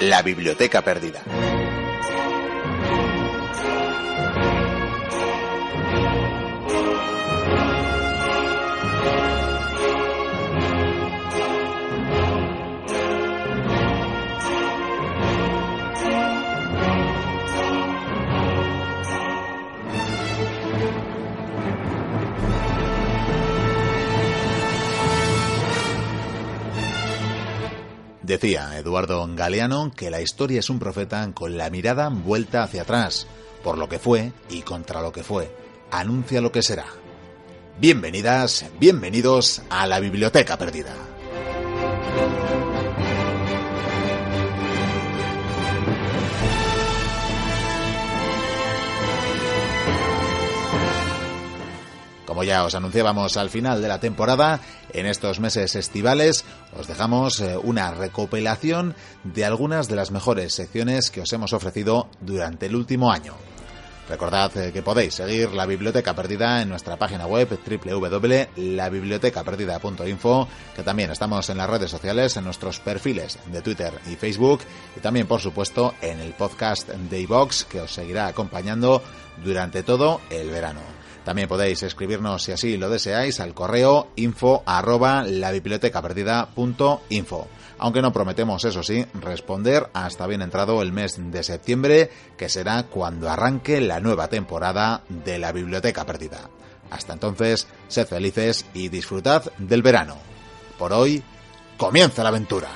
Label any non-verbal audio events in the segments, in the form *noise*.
La Biblioteca Perdida. Decía Eduardo Galeano que la historia es un profeta con la mirada vuelta hacia atrás, por lo que fue y contra lo que fue. Anuncia lo que será. Bienvenidas, bienvenidos a la Biblioteca Perdida. Como ya os anunciábamos al final de la temporada, en estos meses estivales os dejamos eh, una recopilación de algunas de las mejores secciones que os hemos ofrecido durante el último año. Recordad eh, que podéis seguir la Biblioteca Perdida en nuestra página web www.labibliotecaperdida.info, que también estamos en las redes sociales, en nuestros perfiles de Twitter y Facebook, y también, por supuesto, en el podcast de que os seguirá acompañando durante todo el verano. También podéis escribirnos, si así lo deseáis, al correo info arroba Aunque no prometemos, eso sí, responder hasta bien entrado el mes de septiembre, que será cuando arranque la nueva temporada de la Biblioteca Perdida. Hasta entonces, sed felices y disfrutad del verano. Por hoy, comienza la aventura.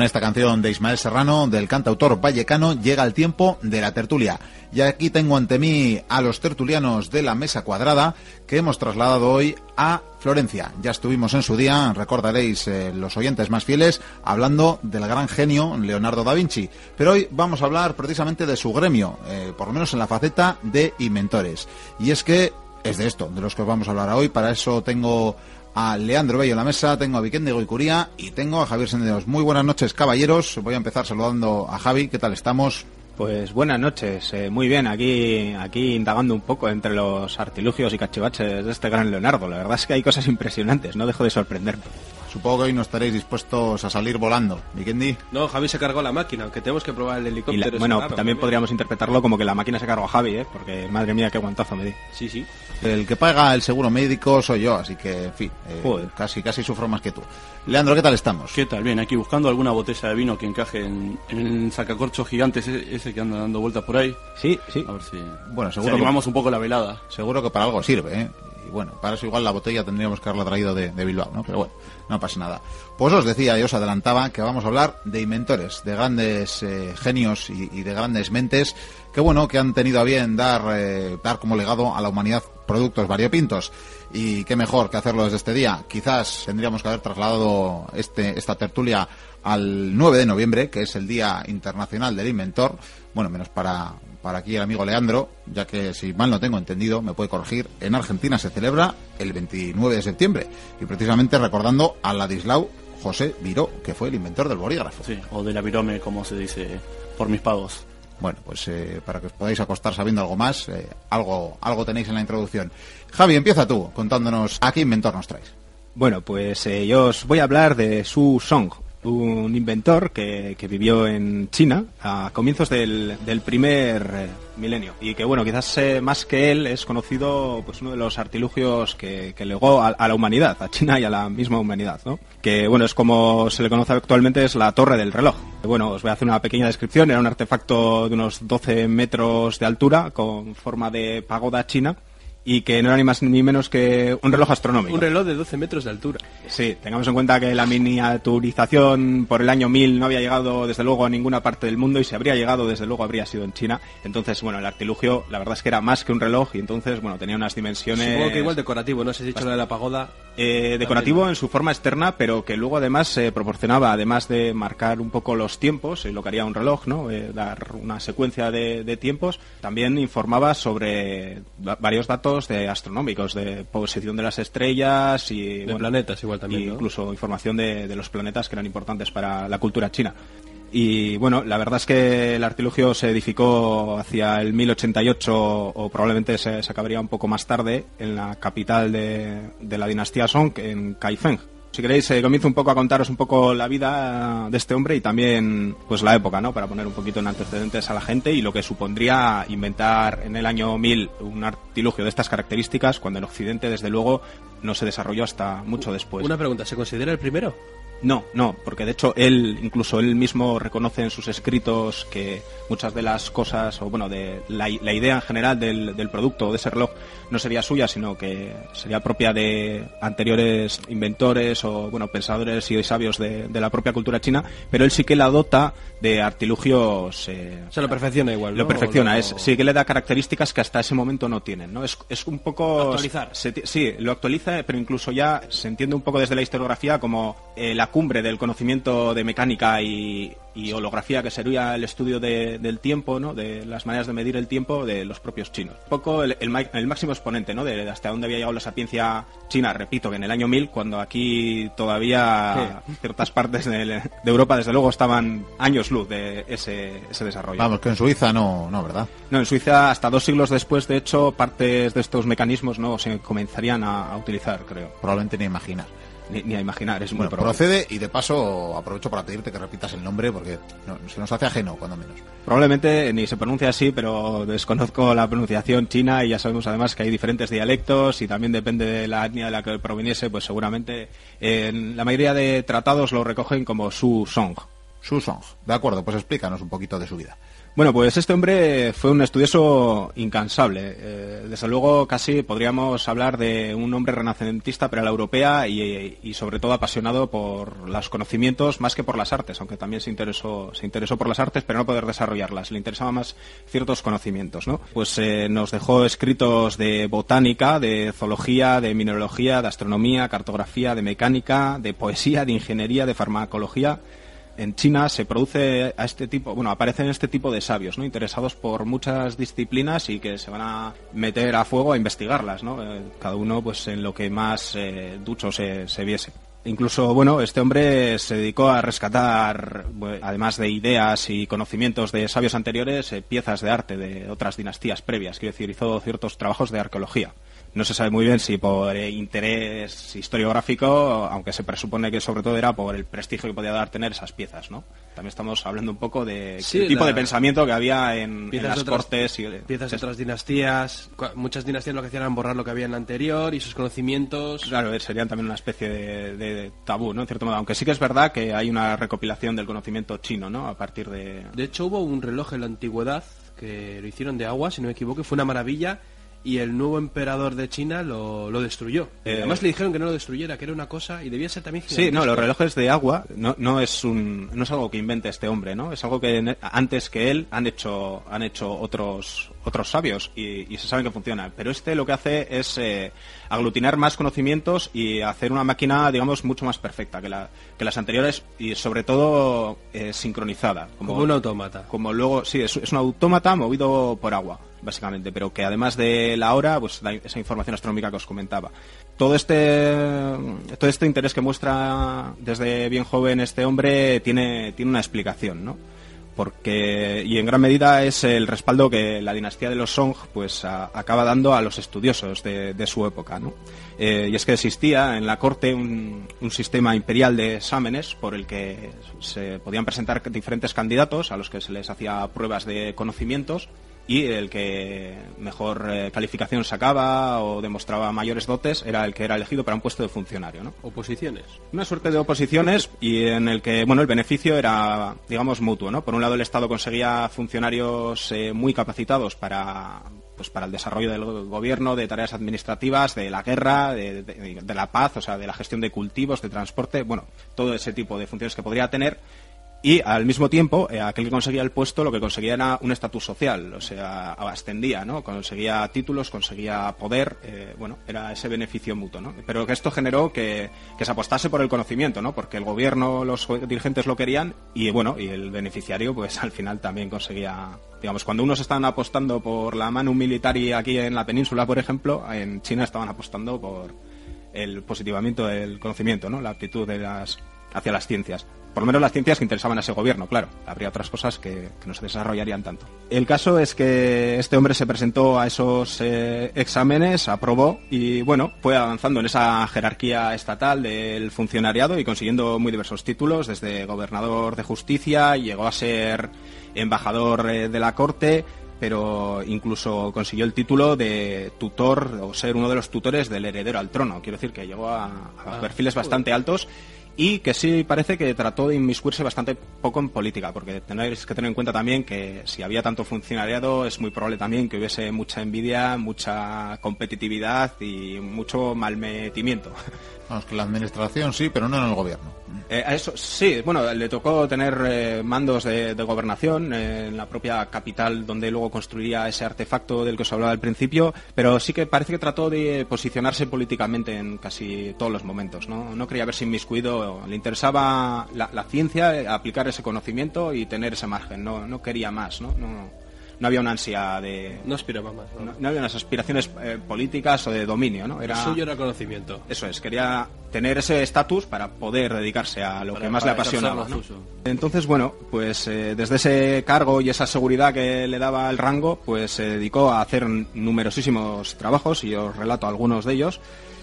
Con esta canción de Ismael Serrano, del cantautor vallecano, llega el tiempo de la tertulia. Y aquí tengo ante mí a los tertulianos de la mesa cuadrada que hemos trasladado hoy a Florencia. Ya estuvimos en su día, recordaréis eh, los oyentes más fieles, hablando del gran genio Leonardo da Vinci. Pero hoy vamos a hablar precisamente de su gremio, eh, por lo menos en la faceta de inventores. Y es que es de esto, de los que os vamos a hablar hoy. Para eso tengo a Leandro Bello en la mesa, tengo a Vicente Goicuría y tengo a Javier Senderos. Muy buenas noches, caballeros. Voy a empezar saludando a Javi. ¿Qué tal estamos? Pues buenas noches, eh, muy bien, aquí, aquí indagando un poco entre los artilugios y cachivaches de este gran Leonardo. La verdad es que hay cosas impresionantes, no dejo de sorprenderme. Supongo que hoy no estaréis dispuestos a salir volando. ¿Vikendi? No, Javi se cargó la máquina, aunque tenemos que probar el helicóptero. bueno, también podríamos interpretarlo como que la máquina se cargó a Javi, ¿eh? Porque madre mía, qué guantazo me di. Sí, sí. El que paga el seguro médico soy yo, así que, en fin, eh, casi, casi sufro más que tú. Leandro, ¿qué tal estamos? ¿Qué tal? Bien, aquí buscando alguna botella de vino que encaje en, el sacacorcho gigante ese, que anda dando vueltas por ahí. Sí, sí. A ver si, bueno, seguro animamos un poco la velada. Seguro que para algo sirve, ¿eh? Y bueno, para eso igual la botella tendríamos que haberla traído de, de Bilbao, ¿no? Pero bueno no pasa nada. Pues os decía y os adelantaba que vamos a hablar de inventores, de grandes eh, genios y, de grandes mentes que bueno, que han tenido a bien dar, eh, dar como legado a la humanidad productos variopintos. Y qué mejor que hacerlo desde este día. Quizás tendríamos que haber trasladado este, esta tertulia al 9 de noviembre, que es el Día Internacional del Inventor. Bueno, menos para, para aquí el amigo Leandro, ya que si mal no tengo entendido, me puede corregir, en Argentina se celebra el 29 de septiembre, y precisamente recordando a Ladislao José Viró, que fue el inventor del bolígrafo. Sí, o de la virome, como se dice por mis pagos. Bueno, pues eh, para que os podáis acostar sabiendo algo más, eh, algo, algo tenéis en la introducción. Javi, empieza tú contándonos a qué inventor nos traes. Bueno, pues eh, yo os voy a hablar de Su Song, un inventor que, vivió en China a comienzos del, primer eh, milenio. Y que bueno quizás eh, más que él es conocido pues uno de los artilugios que, legó a, la humanidad a China y a la misma humanidad ¿no? que bueno es como se le conoce actualmente es la torre del reloj. Bueno os voy a hacer una pequeña descripción. Era un artefacto de unos 12 metros de altura con forma de pagoda china y que no era ni más ni menos que un reloj astronómico. Un reloj de 12 metros de altura. Sí, tengamos en cuenta que la miniaturización por el año 1000 no había llegado desde luego a ninguna parte del mundo y si habría llegado desde luego habría sido en China. Entonces, bueno, el artilugio la verdad es que era más que un reloj y entonces, bueno, tenía unas dimensiones... Supongo que igual decorativo, no sé si dicho lo de la pagoda. Eh, decorativo en su forma externa, pero que luego además se proporcionaba, además de marcar un poco los tiempos, eh, lo que haría un reloj, ¿no? Eh, dar una secuencia de, de tiempos, también informaba sobre va- varios datos de astronómicos, de posición de las estrellas y De planetas igual también, y ¿no? incluso información de, de los planetas que eran importantes para la cultura china. Y bueno, la verdad es que el artilugio se edificó hacia el 1088 o probablemente se, se acabaría un poco más tarde en la capital de, de la dinastía Song, en Kaifeng. Si queréis, eh, comienzo un poco a contaros un poco la vida de este hombre y también pues la época, ¿no? Para poner un poquito en antecedentes a la gente y lo que supondría inventar en el año 1000 un artilugio de estas características cuando en Occidente, desde luego, no se desarrolló hasta mucho después. Una pregunta, ¿se considera el primero? No, no, porque de hecho él, incluso él mismo reconoce en sus escritos que muchas de las cosas, o bueno, de la, la idea en general del, del producto o de ese reloj no sería suya, sino que sería propia de anteriores inventores o, bueno, pensadores y sabios de, de la propia cultura china, pero él sí que la dota de artilugios... eh, O sea, lo perfecciona igual, lo ¿no? perfecciona, lo- es, sí que le da características que hasta ese momento no tienen, ¿no? Es, es un poco... Actualizar. se sí, lo actualiza, pero incluso ya se entiende un poco desde la historiografía como eh, la cumbre del conocimiento de mecánica y, y holografía, que sería el estudio de- del tiempo, ¿no? De las maneras de medir el tiempo de los propios chinos. Un poco el, el el máximo exponente, ¿no? De hasta dónde había llegado la sapiencia china, repito, que en el año 1000, cuando aquí todavía ciertas partes de, de Europa, desde luego, estaban años luz de ese, ese desarrollo. Vamos, que en Suiza no, no, ¿verdad? No, en Suiza hasta dos siglos después, de hecho, partes de estos mecanismos no se comenzarían a, a utilizar, creo. Probablemente ni imaginar. Ni, ni a imaginar, es muy Bueno, probable. procede y de paso aprovecho para pedirte que repitas el nombre porque no- se nos hace ajeno, cuando menos. Probablemente ni se pronuncia así, pero desconozco la pronunciación china y ya sabemos además que hay diferentes dialectos y también depende de la etnia de la que proveniese, pues seguramente en la mayoría de tratados lo recogen como Su Song. Su Song. De acuerdo, pues explícanos un poquito de su vida. Bueno, pues este hombre fue un estudioso incansable. Eh, desde luego, casi podríamos hablar de un hombre renacentista para la europea y, y sobre todo apasionado por los conocimientos más que por las artes, aunque también se interesó, se interesó por las artes, pero no poder desarrollarlas. Le interesaban más ciertos conocimientos, ¿no? Pues eh, nos dejó escritos de botánica, de zoología, de mineralogía, de astronomía, cartografía, de mecánica, de poesía, de ingeniería, de farmacología en China se produce a este tipo, bueno, aparecen este tipo de sabios, ¿no? Interesados por muchas disciplinas y que se van a meter a fuego a investigarlas, ¿no? Eh, cada uno, pues, en lo que más eh, ducho se, se viese. Incluso, bueno, este hombre se dedicó a rescatar, además de ideas y conocimientos de sabios anteriores, eh, piezas de arte de otras dinastías previas. Quiero decir, hizo ciertos trabajos de arqueología. No se sabe muy bien si por eh, interés historiográfico, aunque se presupone que sobre todo era por el prestigio que podía dar tener esas piezas, ¿no? También estamos hablando un poco de Sí, el tipo la- de pensamiento que había en, en Piezas las otras- cortes y Piezas de otras dinastías. Muchas dinastías lo que hacían era borrar lo que había en la anterior y sus conocimientos. Claro, eh, serían también una especie de, de tabú, ¿no? En cierto modo, aunque sí que es verdad que hay una recopilación del conocimiento chino, ¿no? A partir de... De hecho, hubo un reloj en la antigüedad que lo hicieron de agua, si no me equivoco, fue una maravilla. Y el nuevo emperador de China lo, lo destruyó. Eh, Además le dijeron que no lo destruyera, que era una cosa y debía ser también Sí, no, gigantesco. los relojes de agua no, no es un no es algo que invente este hombre, ¿no? Es algo que antes que él han hecho han hecho otros otros sabios y, y se saben que funciona. Pero este lo que hace es eh, aglutinar más conocimientos y hacer una máquina, digamos, mucho más perfecta que, la, que las anteriores y sobre todo eh, sincronizada. Como un autómata. Como luego, sí, es, es un autómata movido por agua, básicamente, pero que además de la hora, pues da esa información astronómica que os comentaba. Todo este, todo este interés que muestra desde bien joven este hombre tiene, tiene una explicación, ¿no? porque y en gran medida es el respaldo que la dinastía de los Song pues acaba dando a los estudiosos de, su época ¿no? Eh, y es que existía en la corte un sistema imperial de exámenes por el que se podían presentar diferentes candidatos a los que se les hacía pruebas de conocimientos y el que mejor eh, calificación sacaba o demostraba mayores dotes era el que era elegido para un puesto de funcionario ¿no? Oposiciones. una suerte de oposiciones y en el que bueno el beneficio era digamos mutuo no por un lado el estado conseguía funcionarios eh, muy capacitados para pues para el desarrollo del gobierno, de tareas administrativas, de la guerra, de, de- de la paz, o sea, de la gestión de cultivos, de transporte, bueno, todo ese tipo de funciones que podría tener. Y al mismo tiempo, eh, aquel que conseguía el puesto lo que conseguía era un estatus social, o sea, ascendía, ¿no? Conseguía títulos, conseguía poder, eh, bueno, era ese beneficio mutuo, ¿no? Pero que esto generó que, que se apostase por el conocimiento, ¿no? Porque el gobierno, los dirigentes lo querían y, bueno, y el beneficiario, pues al final también conseguía, digamos, cuando unos estaban apostando por la mano militar y aquí en la península, por ejemplo, en China estaban apostando por el positivamiento del conocimiento, ¿no? La aptitud de las hacia las ciencias. Por lo menos las ciencias que interesaban a ese gobierno, claro. Habría otras cosas que, que no se desarrollarían tanto. El caso es que este hombre se presentó a esos eh, exámenes, aprobó y, bueno, fue avanzando en esa jerarquía estatal del funcionariado y consiguiendo muy diversos títulos, desde gobernador de justicia, llegó a ser embajador eh, de la corte, pero incluso consiguió el título de tutor o ser uno de los tutores del heredero al trono. Quiero decir que llegó a, a perfiles bastante altos y que sí parece que trató de inmiscuirse bastante poco en política, porque tenéis que tener en cuenta también que si había tanto funcionariado es muy probable también que hubiese mucha envidia, mucha competitividad y mucho malmetimiento. Vamos, que la administración sí, pero no en el gobierno. Eh, a eso sí, bueno, le tocó tener eh, mandos de, gobernación eh, en la propia capital donde luego construiría ese artefacto del que os hablaba al principio, pero sí que parece que trató de posicionarse políticamente en casi todos los momentos, ¿no? No quería verse inmiscuido, le interesaba la, la ciencia, aplicar ese conocimiento y tener ese margen, no, no quería más, ¿no? No, no había una ansia de... No aspiraba más. ¿no? No, no había unas aspiraciones eh, políticas o de dominio, ¿no? El suyo era conocimiento. Eso es, quería tener ese estatus para poder dedicarse a lo Para- que más le apasionaba. Entonces, bueno, pues eh, desde ese cargo y esa seguridad que le daba el rango, pues se dedicó a hacer numerosísimos trabajos y os relato algunos de ellos.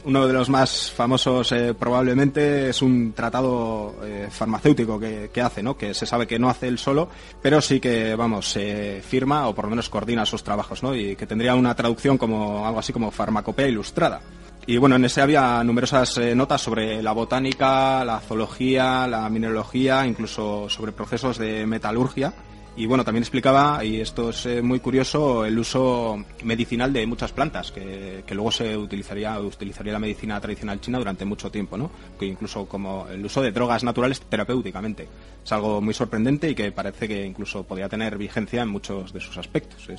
Uno de los más famosos eh, probablemente es un tratado eh, farmacéutico que, hace, ¿no? Que se sabe que no hace él solo, pero sí que, vamos, se firma o por lo menos coordina sus trabajos, ¿no? Y que tendría una traducción como algo así como farmacopea ilustrada. Y bueno, en ese había numerosas eh, notas sobre la botánica, la zoología, la mineralogía, incluso sobre procesos de metalurgia. Y bueno, también explicaba, y esto es eh, muy curioso, el uso medicinal de muchas plantas, que, que luego se utilizaría, utilizaría la medicina tradicional china durante mucho tiempo, ¿no? Que incluso como el uso de drogas naturales terapéuticamente. Es algo muy sorprendente y que parece que incluso podría tener vigencia en muchos de sus aspectos.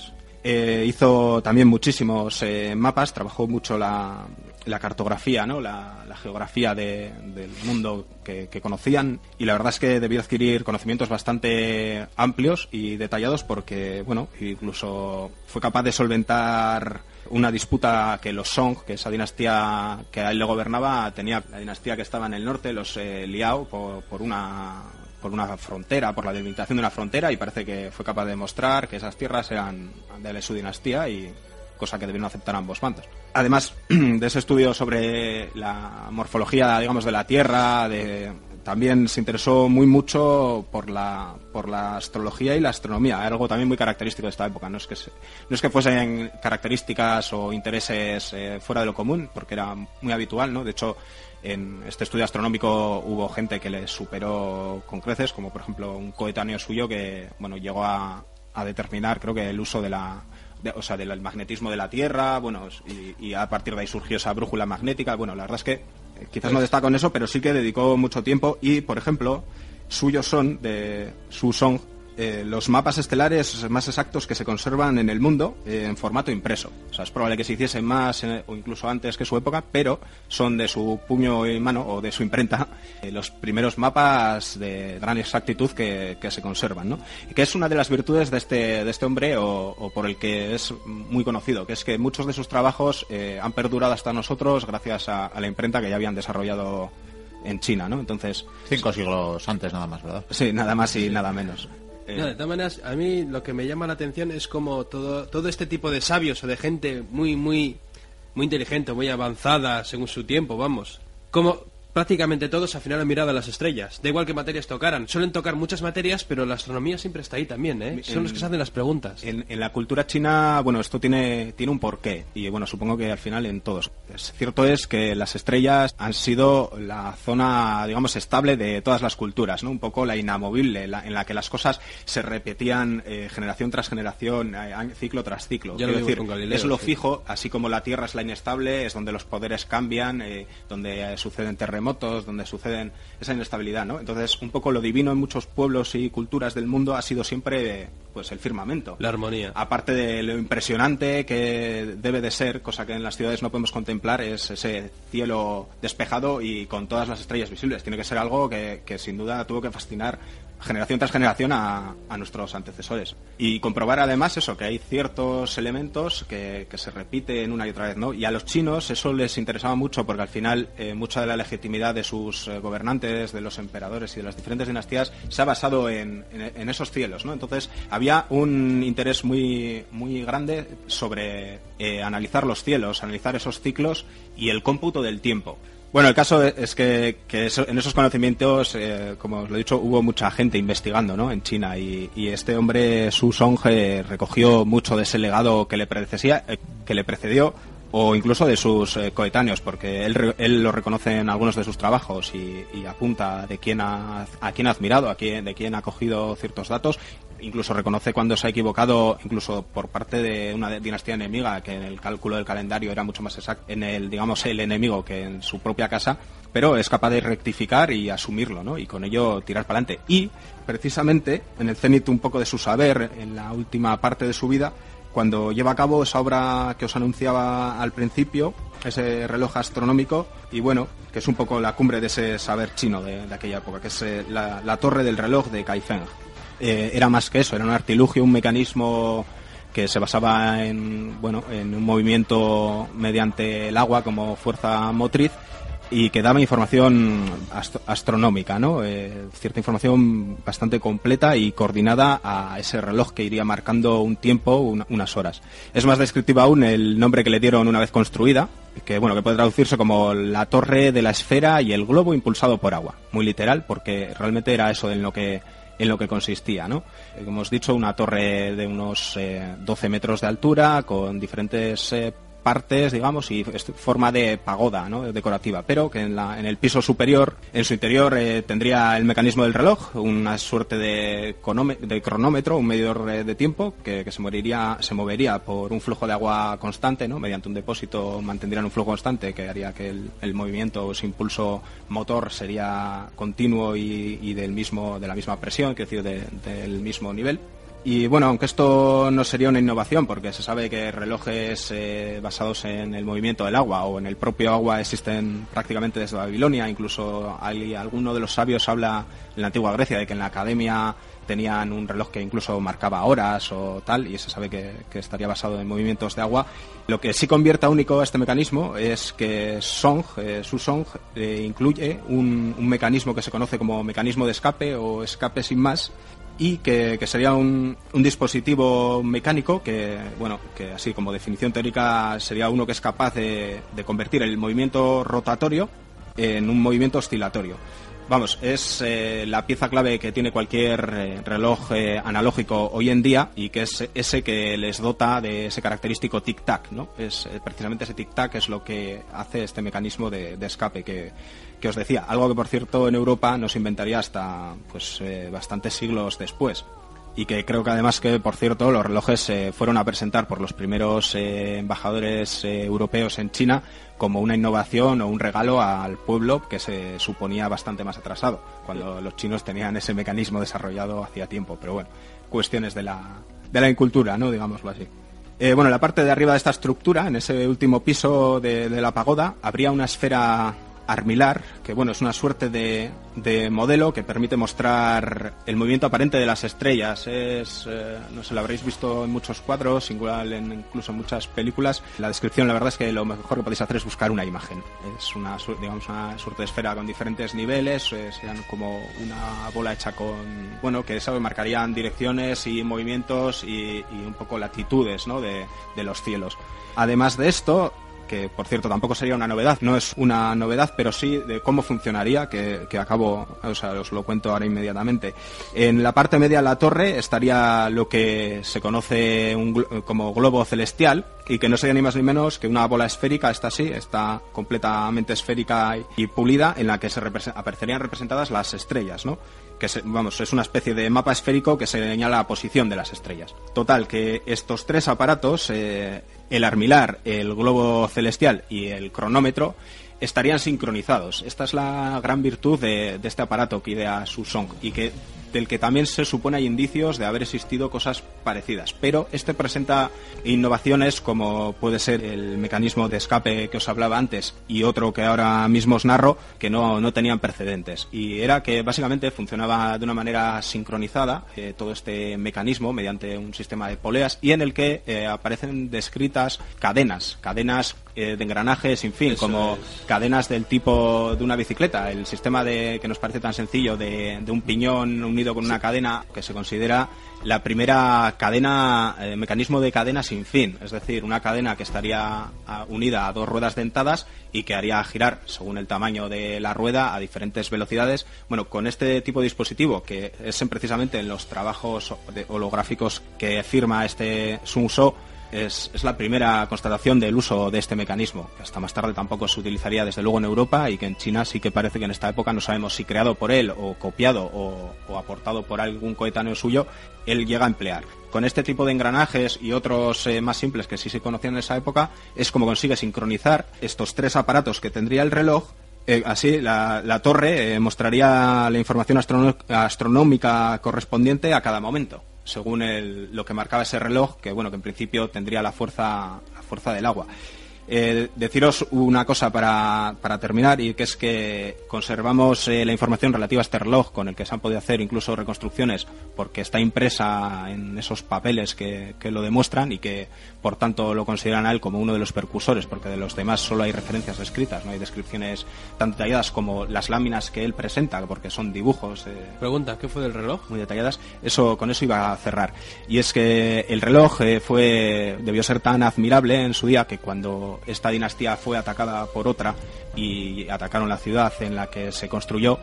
Eh, hizo también muchísimos eh, mapas, trabajó mucho la, la cartografía, ¿no? la, geografía de- del mundo que, conocían y la verdad es que debió adquirir conocimientos bastante amplios y detallados porque, bueno, incluso fue capaz de solventar una disputa que los Song, que esa dinastía que a él le gobernaba, tenía la dinastía que estaba en el norte, los eh, Liao, por, por una por una frontera, por la delimitación de una frontera y parece que fue capaz de demostrar que esas tierras eran de su dinastía y cosa que debieron aceptar ambos bandos. Además *clears throat* de ese estudio sobre la morfología, digamos, de la Tierra, también se interesó muy mucho por la, por la astrología y la astronomía, algo también muy característico de esta época. No es que, no es que fuesen características o intereses eh, fuera de lo común, porque era muy habitual, ¿no? De hecho, en este estudio astronómico hubo gente que le superó con creces, como por ejemplo un coetáneo suyo que, bueno, llegó a, a determinar, creo que el uso de la, de- o sea, del magnetismo de la Tierra, bueno, y, y a partir de ahí surgió esa brújula magnética. Bueno, la verdad es que eh, quizás no destaca en eso, pero sí que dedicó mucho tiempo y, por ejemplo, suyos son de su Song eh, los mapas estelares más exactos que se conservan en el mundo eh, en formato impreso. O sea, es probable que se hiciesen más eh, o incluso antes que su época, pero son de su puño y mano o de su imprenta *laughs* los primeros mapas de gran exactitud que, que se conservan, ¿no? Y que es una de las virtudes de este, de este hombre o, o por el que es muy conocido, que es que muchos de sus trabajos han perdurado hasta nosotros gracias a, a la imprenta que ya habían desarrollado en China, ¿no? Entonces, Cinco siglos antes nada más, ¿verdad? sí, nada más y nada menos. Eh, No, de todas maneras, a mí lo que me llama la atención es como todo, todo este tipo de sabios o de gente muy, muy, muy inteligente, muy avanzada según su tiempo, vamos. Como prácticamente todos al final han mirado a las estrellas. Da igual qué materias tocaran. Suelen tocar muchas materias, pero la astronomía siempre está ahí también, ¿eh? Son los que se hacen las preguntas. En, en la cultura china, bueno, esto tiene, tiene un porqué. Y bueno, supongo que al final en todos. Es cierto es que las estrellas han sido la zona, digamos, estable de todas las culturas, ¿no? Un poco la inamovible, la- en la que las cosas se repetían eh, generación tras generación, eh, ciclo tras ciclo. Ya Quiero decir, Galileo, es lo sí. fijo, así como la Tierra es la inestable, es donde los poderes cambian, eh, donde suceden terremotos, donde suceden esa inestabilidad, ¿no? Entonces, un poco lo divino en muchos pueblos y culturas del mundo ha sido siempre, pues, el firmamento. La armonía. Aparte de lo impresionante que debe de ser, cosa que en las ciudades no podemos contemplar, es ese cielo despejado y con todas las estrellas visibles. Tiene que ser algo que, que sin duda tuvo que fascinar generación tras generación a, a nuestros antecesores. Y comprobar además eso, que hay ciertos elementos que, se repiten una y otra vez, ¿no? Y a los chinos eso les interesaba mucho porque al final eh, mucha de la legitimidad de sus eh, gobernantes, de los emperadores y de las diferentes dinastías se ha basado en esos cielos, ¿no? Entonces había un interés muy, muy grande sobre eh, analizar los cielos, analizar esos ciclos y el cómputo del tiempo. Bueno, el caso es que, eso- en esos conocimientos, eh, como os lo he dicho, hubo mucha gente investigando ¿no? en China y, este hombre, Su Song, eh, recogió mucho de ese legado que le, predecesía, eh, que le precedió o incluso de sus eh, coetáneos, porque él, él lo reconoce en algunos de sus trabajos y, y apunta de quién ha, a quién ha admirado, a quién, de quién ha cogido ciertos datos, incluso reconoce cuando se ha equivocado, incluso por parte de una dinastía enemiga, que en el cálculo del calendario era mucho más exacto, en el, digamos, el enemigo que en su propia casa, pero es capaz de rectificar y asumirlo, ¿no? Y con ello tirar para adelante. Y, precisamente, en el cenit un poco de su saber, en la última parte de su vida, cuando lleva a cabo esa obra que os anunciaba al principio, ese reloj astronómico, y bueno, que es un poco la cumbre de ese saber chino de, de aquella época, que es eh, la, la torre del reloj de Kaifeng. Eh, era más que eso, era un artilugio, un mecanismo que se basaba en, bueno, en un movimiento mediante el agua como fuerza motriz y que daba información ast- astronómica, ¿no? Eh, cierta información bastante completa y coordinada a ese reloj que iría marcando un tiempo, una- unas horas. Es más descriptivo aún el nombre que le dieron una vez construida, que bueno, que puede traducirse como la torre de la esfera y el globo impulsado por agua. Muy literal, porque realmente era eso en lo que en lo que consistía, ¿no? Como hemos dicho, una torre de unos eh, 12 metros de altura, con diferentes eh, partes, digamos, y forma de pagoda, ¿no? Decorativa, pero que en, la- en el piso superior, en su interior, eh, tendría el mecanismo del reloj, una suerte de, cronómetro, un medidor eh, de tiempo, que, que se, moriría, se movería por un flujo de agua constante, ¿no? Mediante un depósito mantendrían un flujo constante que haría que el, movimiento o ese impulso motor sería continuo y, del mismo, de la misma presión, quiero decir, de- del mismo nivel. Y bueno, aunque esto no sería una innovación, porque se sabe que relojes eh, basados en el movimiento del agua o en el propio agua existen prácticamente desde Babilonia, incluso alguno de los sabios habla en la antigua Grecia de que en la academia tenían un reloj que incluso marcaba horas o tal, y se sabe que, estaría basado en movimientos de agua. Lo que sí convierta único este mecanismo es que Song, eh, su Song, eh, incluye un mecanismo que se conoce como mecanismo de escape o escape sin más, y que, que sería un, un dispositivo mecánico que, bueno, que así como definición teórica sería uno que es capaz de, de convertir el movimiento rotatorio en un movimiento oscilatorio. Vamos, es eh, la pieza clave que tiene cualquier eh, reloj eh, analógico hoy en día y que es ese que les dota de ese característico tic-tac, ¿no? Es precisamente ese tic-tac es lo que hace este mecanismo de, escape que, que os decía. Algo que, por cierto, en Europa no se inventaría hasta pues bastantes siglos después y que creo que además que, por cierto, los relojes se fueron a presentar por los primeros eh, embajadores eh, europeos en China como una innovación o un regalo al pueblo que se suponía bastante más atrasado, cuando los chinos tenían ese mecanismo desarrollado hacía tiempo. Pero bueno, cuestiones de la, de la incultura, ¿no? Digámoslo así. Eh, bueno, en la parte de arriba de esta estructura, en ese último piso de, de la pagoda, habría una esfera armilar, que bueno, es una suerte de, de modelo que permite mostrar el movimiento aparente de las estrellas. Es, eh, no sé, lo habréis visto en muchos cuadros, igual en, incluso en muchas películas. La descripción, la verdad es que lo mejor que podéis hacer es buscar una imagen. Es una, digamos, una suerte de esfera con diferentes niveles, eh, serían como una bola hecha con, bueno, que eso marcarían direcciones y movimientos y, y un poco latitudes, ¿no? de, de los cielos. Además de esto, que por cierto tampoco sería una novedad, no es una novedad, pero sí de cómo funcionaría, que, que acabo, o sea, os lo cuento ahora inmediatamente. En la parte media de la torre estaría lo que se conoce como globo celestial, y que no sería ni más ni menos que una bola esférica, está así, está completamente esférica y, pulida, en la que se aparecerían representadas las estrellas, ¿no? Que vamos, es una especie de mapa esférico que señala la posición de las estrellas. Total, que estos tres aparatos, eh, el armilar, el globo celestial y el cronómetro, estarían sincronizados. Esta es la gran virtud de, este aparato que idea Susong y que del que también se supone hay indicios de haber existido cosas parecidas. Pero este presenta innovaciones como puede ser el mecanismo de escape que os hablaba antes y otro que ahora mismo os narro que no, no tenían precedentes. Y era que básicamente funcionaba de una manera sincronizada eh, todo este mecanismo mediante un sistema de poleas y en el que eh, aparecen descritas cadenas, cadenas eh, de engranajes sin fin, Eso como es. cadenas del tipo de una bicicleta. El sistema de que nos parece tan sencillo de, de un piñón unido con una cadena que se considera la primera cadena, eh, mecanismo de cadena sin fin, es decir, una cadena que estaría unida a dos ruedas dentadas y que haría girar según el tamaño de la rueda a diferentes velocidades. Bueno, con este tipo de dispositivo, que es en precisamente en los trabajos holográficos que firma este Sun Tzu, es, la primera constatación del uso de este mecanismo, que hasta más tarde tampoco se utilizaría desde luego en Europa y que en China sí que parece que en esta época no sabemos si creado por él o copiado o, aportado por algún coetáneo suyo, él llega a emplear. Con este tipo de engranajes y otros eh, más simples que sí se conocían en esa época, es como consigue sincronizar estos tres aparatos que tendría el reloj eh, así, la, torre eh, mostraría la información astronómica correspondiente a cada momento, según el- lo que marcaba ese reloj, que bueno, que en principio tendría la fuerza, la fuerza del agua. Eh, deciros una cosa para, para terminar y que es que conservamos eh, la información relativa a este reloj con el que se han podido hacer incluso reconstrucciones porque está impresa en esos papeles que, que lo demuestran y que por tanto lo consideran a él como uno de los percursores porque de los demás solo hay referencias escritas, no hay descripciones tan detalladas como las láminas que él presenta porque son dibujos. eh, Pregunta, ¿qué fue del reloj? muy detalladas. Eso con eso iba a cerrar. Y es que el reloj eh, fue debió ser tan admirable en su día que cuando esta dinastía fue atacada por otra y atacaron la ciudad en la que se construyó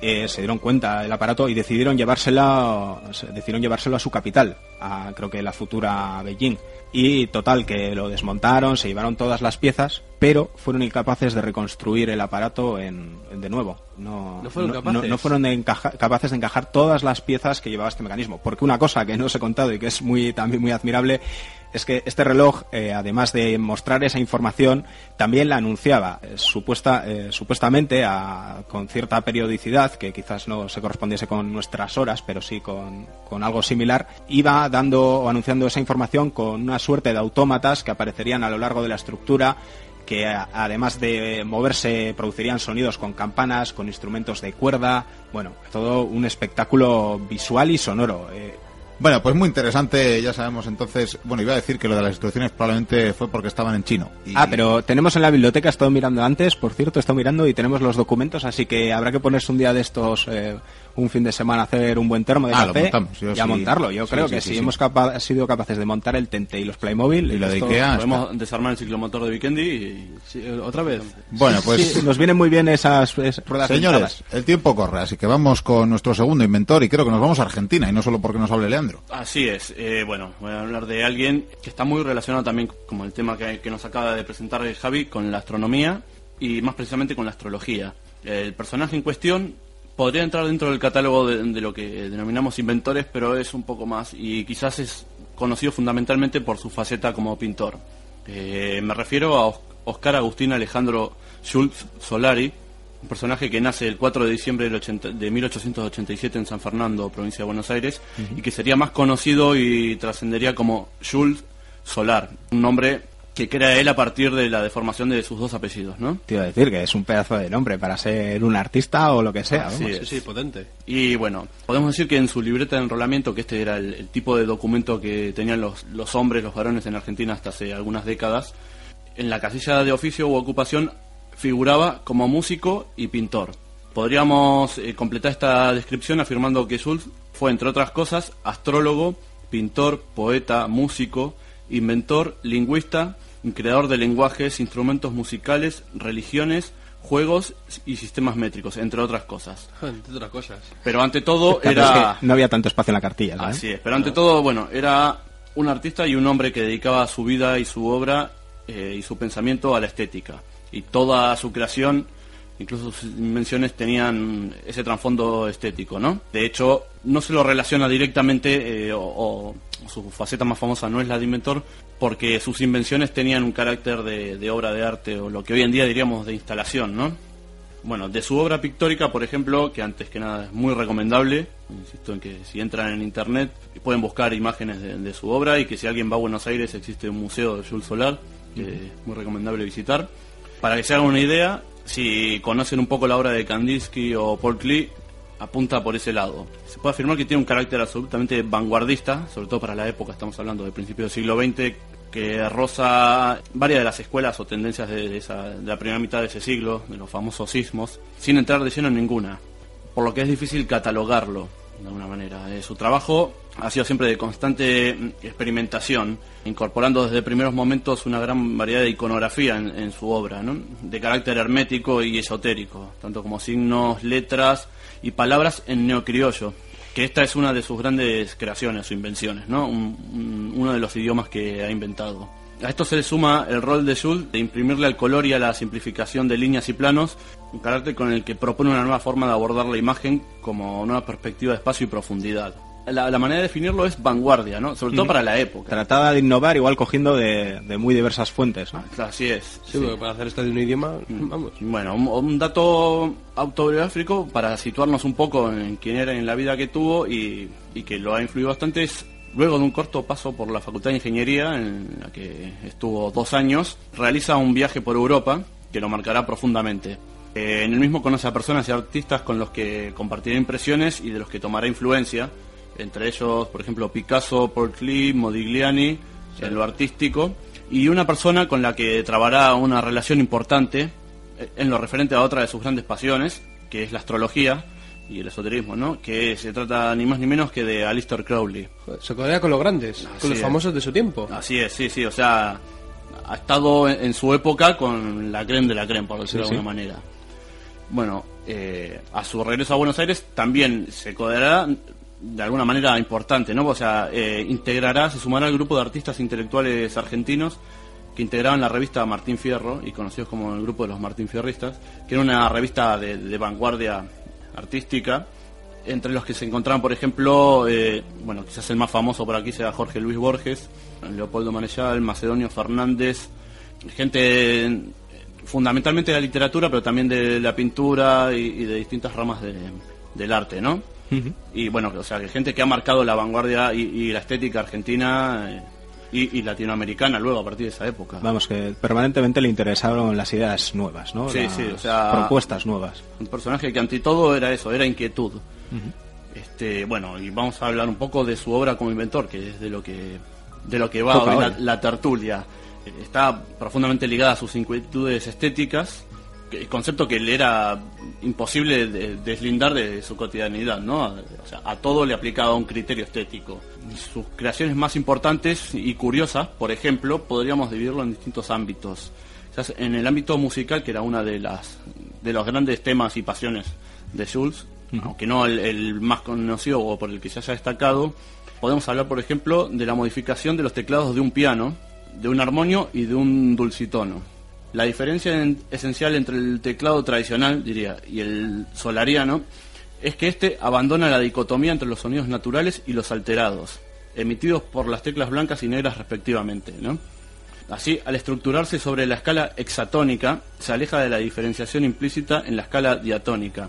eh, se dieron cuenta del aparato y decidieron llevársela se- decidieron llevárselo a su capital a creo que la futura Beijing y total que lo desmontaron se llevaron todas las piezas pero fueron incapaces de reconstruir el aparato en, en de nuevo no, ¿No fueron no- capaces? no fueron de encaja- capaces de encajar todas las piezas que llevaba este mecanismo. Porque una cosa que no os he contado y que es muy también muy admirable es que este reloj, eh, además de mostrar esa información, también la anunciaba eh, supuesta, eh, supuestamente a- con cierta periodicidad, que quizás no se correspondiese con nuestras horas, pero sí con, con algo similar, iba dando o anunciando esa información con una suerte de autómatas que aparecerían a lo largo de la estructura que además de moverse producirían sonidos con campanas, con instrumentos de cuerda, bueno, todo un espectáculo visual y sonoro. eh, Bueno, pues muy interesante, ya sabemos entonces, bueno, iba a decir que lo de las instrucciones probablemente fue porque estaban en chino. Y- Ah, pero tenemos en la biblioteca, he estado mirando antes, por cierto, he estado mirando y tenemos los documentos, así que habrá que ponerse un día de estos, eh, un fin de semana, a hacer un buen termo de Ah, lo café montamos, yo y a montarlo. Yo Sí, creo sí, que sí, si sí. hemos capa- sido capaces de montar el Tente y los Playmobil... Y lo de Ikea. Podemos desarmar el ciclomotor de Vikendi y... Sí, eh, ¿Otra vez? Bueno, pues Sí, nos vienen muy bien esas, esas ruedas señores, el tiempo corre, así que vamos con nuestro segundo inventor y creo que nos vamos a Argentina y no solo porque nos hable Leandro. Así es. Eh, bueno, voy a hablar de alguien que está muy relacionado también como el tema que, nos acaba de presentar Javi con la astronomía y más precisamente con la astrología. El personaje en cuestión podría entrar dentro del catálogo de, de lo que denominamos inventores, pero es un poco más y quizás es conocido fundamentalmente por su faceta como pintor. Eh, me refiero a Os- Oscar Agustín Alejandro Schultz Solari, un personaje que nace el 4 de diciembre del 80 de 1887 en San Fernando, provincia de Buenos Aires, y que sería más conocido y trascendería como Schultz Solar, un nombre que crea él a partir de la deformación de sus dos apellidos, ¿no? Te iba a decir que es un pedazo de nombre para ser un artista o lo que sea. Sí, sí, potente. Y bueno, podemos decir que en su libreta de enrolamiento, que este era el, el tipo de documento que tenían los, los hombres, los varones en Argentina hasta hace algunas décadas, en la casilla de oficio u ocupación figuraba como músico y pintor. Podríamos eh, completar esta descripción afirmando que Schultz fue, entre otras cosas, astrólogo, pintor, poeta, músico, inventor, lingüista creador de lenguajes, instrumentos musicales, religiones, juegos y sistemas métricos, entre otras cosas. *laughs* Entre otras cosas. Pero ante todo Claro, era... es que no había tanto espacio en la cartilla. ¿no? Así es, pero ante todo, bueno, era un artista y un hombre que dedicaba su vida y su obra eh, y su pensamiento a la estética. Y toda su creación, incluso sus invenciones, tenían ese trasfondo estético, ¿no? De hecho, no se lo relaciona directamente, eh, o, o su faceta más famosa no es la de inventor, porque sus invenciones tenían un carácter de, de obra de arte, o lo que hoy en día diríamos de instalación, ¿no? Bueno, de su obra pictórica, por ejemplo, que antes que nada es muy recomendable, insisto en que si entran en internet pueden buscar imágenes de, de su obra y que si alguien va a Buenos Aires existe un museo de Jules Solar, que es muy recomendable visitar. Para que se hagan una idea, si conocen un poco la obra de Kandinsky o Paul Klee, apunta por ese lado. Se puede afirmar que tiene un carácter absolutamente vanguardista, sobre todo para la época, estamos hablando del principio del siglo XX, que roza varias de las escuelas o tendencias de, esa- de la primera mitad de ese siglo, de los famosos sismos, sin entrar de lleno en ninguna, por lo que es difícil catalogarlo de alguna manera. Eh, su trabajo ha sido siempre de constante experimentación, incorporando desde primeros momentos una gran variedad de iconografía en, su obra, de carácter hermético y esotérico, tanto como signos, letras y palabras en neocriollo, que esta es una de sus grandes creaciones o invenciones, ¿no? Un- un- uno de los idiomas que ha inventado. A esto se le suma el rol de Jules de imprimirle al color y a la simplificación de líneas y planos, un carácter con el que propone una nueva forma de abordar la imagen como nueva perspectiva de espacio y profundidad. La, la manera de definirlo es vanguardia, ¿no? Sobre todo para la época. Trataba de innovar igual cogiendo de, de muy diversas fuentes. ¿no? Así es. Sí, sí. porque para hacer esto de un idioma, vamos. Bueno, un, un dato autobiográfico para situarnos un poco en quién era en la vida que tuvo y, y que lo ha influido bastante es luego de un corto paso por la Facultad de Ingeniería en la que estuvo dos años, realiza un viaje por Europa que lo marcará profundamente. Eh, en el mismo conoce a personas y artistas con los que compartirá impresiones y de los que tomará influencia, entre ellos, por ejemplo, Picasso, Paul Klee, Modigliani, en lo artístico, y una persona con la que trabará una relación importante eh, en lo referente a otra de sus grandes pasiones, que es la astrología y el esoterismo, ¿no? Que se trata ni más ni menos que de Alistair Crowley. Se codea con los grandes, Así con los es. famosos de su tiempo. Así es, sí, sí, o sea, ha estado en, su época con la creme de la creme, por decirlo Sí, de alguna manera. Bueno, eh, a su regreso a Buenos Aires también se codeará de alguna manera importante, ¿no? O sea, eh, integrará, se sumará al grupo de artistas intelectuales argentinos que integraban la revista Martín Fierro y conocidos como el grupo de los Martín Fierristas, que era una revista de, vanguardia artística, entre los que se encontraban, por ejemplo, eh, bueno, quizás el más famoso por aquí sea Jorge Luis Borges, Leopoldo Manellal, Macedonio Fernández, gente fundamentalmente de la literatura, pero también de la pintura y de distintas ramas de- del arte, ¿no? Y bueno, o sea, que gente que ha marcado la vanguardia y, y la estética argentina eh, y, y latinoamericana luego a partir de esa época. Vamos, que permanentemente le interesaron las ideas nuevas, ¿no? Sí, Las sí, o sea- Propuestas nuevas. Un personaje que ante todo era eso, era inquietud. Este, bueno, y vamos a hablar un poco de su obra como inventor, que es de lo que de lo que va Toca hoy la, tertulia. Está profundamente ligada a sus inquietudes estéticas, concepto que le era imposible de- deslindar de su cotidianidad, ¿no? O sea, a todo le aplicaba un criterio estético. Sus creaciones más importantes y curiosas, por ejemplo, podríamos dividirlo en distintos ámbitos. En el ámbito musical, que era una de las de los grandes temas y pasiones de Jules, aunque no el, el más conocido o por el que se haya destacado, podemos hablar, por ejemplo, de la modificación de los teclados de un piano, de un armonio y de un dulcitono. La diferencia en- esencial entre el teclado tradicional, diría, y el solariano, es que este abandona la dicotomía entre los sonidos naturales y los alterados, emitidos por las teclas blancas y negras respectivamente, ¿no? Así, al estructurarse sobre la escala hexatónica, se aleja de la diferenciación implícita en la escala diatónica.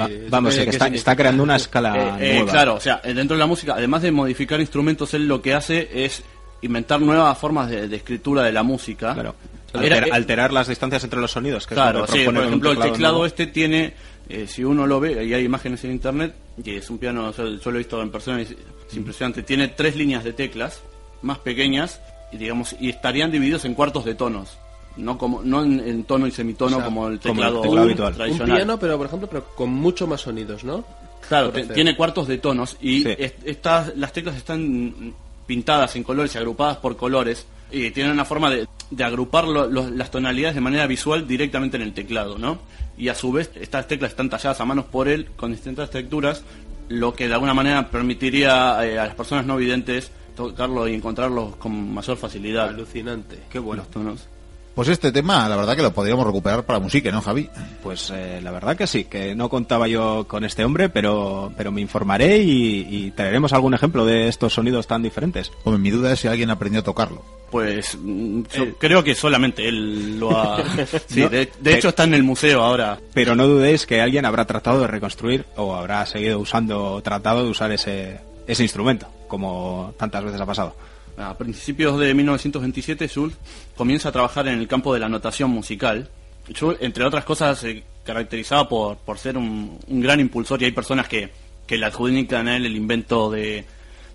Va- Eh, vamos, ¿qué que está, creando una escala Eh, eh, nueva. claro, o sea, dentro de la música, además de modificar instrumentos, él lo que hace es inventar nuevas formas de, de escritura de la música. Claro. Era- Alter- eh, alterar las distancias entre los sonidos. Que es Claro, lo que sí, por un ejemplo, el teclado nuevo. este tiene, eh, si uno lo ve, y hay imágenes en internet, que es un piano, yo, yo lo he visto en persona y es, es impresionante, tiene tres líneas de teclas más pequeñas y digamos y estarían divididos en cuartos de tonos, no como no en, en tono y semitono O sea, como el como el teclado, teclado habitual. Un tradicional. piano, pero por ejemplo, pero con mucho más sonidos, ¿no? Claro, te- tiene cuartos de tonos y Sí. est- estas, las teclas están pintadas en colores y agrupadas por colores y tienen una forma de, de agrupar lo- lo- las tonalidades de manera visual directamente en el teclado, ¿no? Y a su vez estas teclas están talladas a manos por él con distintas texturas, lo que de alguna manera permitiría eh, a las personas no videntes tocarlo y encontrarlo con mayor facilidad. Alucinante. Qué bueno. Los tonos. Pues este tema, la verdad que lo podríamos recuperar para música, ¿no, Javi? Pues eh, la verdad que sí, que no contaba yo con este hombre, pero, pero me informaré y, y traeremos algún ejemplo de estos sonidos tan diferentes. Hombre, mi duda es si alguien aprendió a tocarlo. Pues mm, yo creo que solamente él lo ha... *laughs* Sí, No, de, de hecho está en el museo ahora. Pero no dudéis que alguien habrá tratado de reconstruir o habrá seguido usando, tratado de usar ese, ese instrumento, como tantas veces ha pasado. A principios de 1927, Schultz comienza a trabajar en el campo de la notación musical. Schultz, entre otras cosas, se caracterizaba por, por ser un, un gran impulsor y hay personas que, que le adjudican a él el invento de,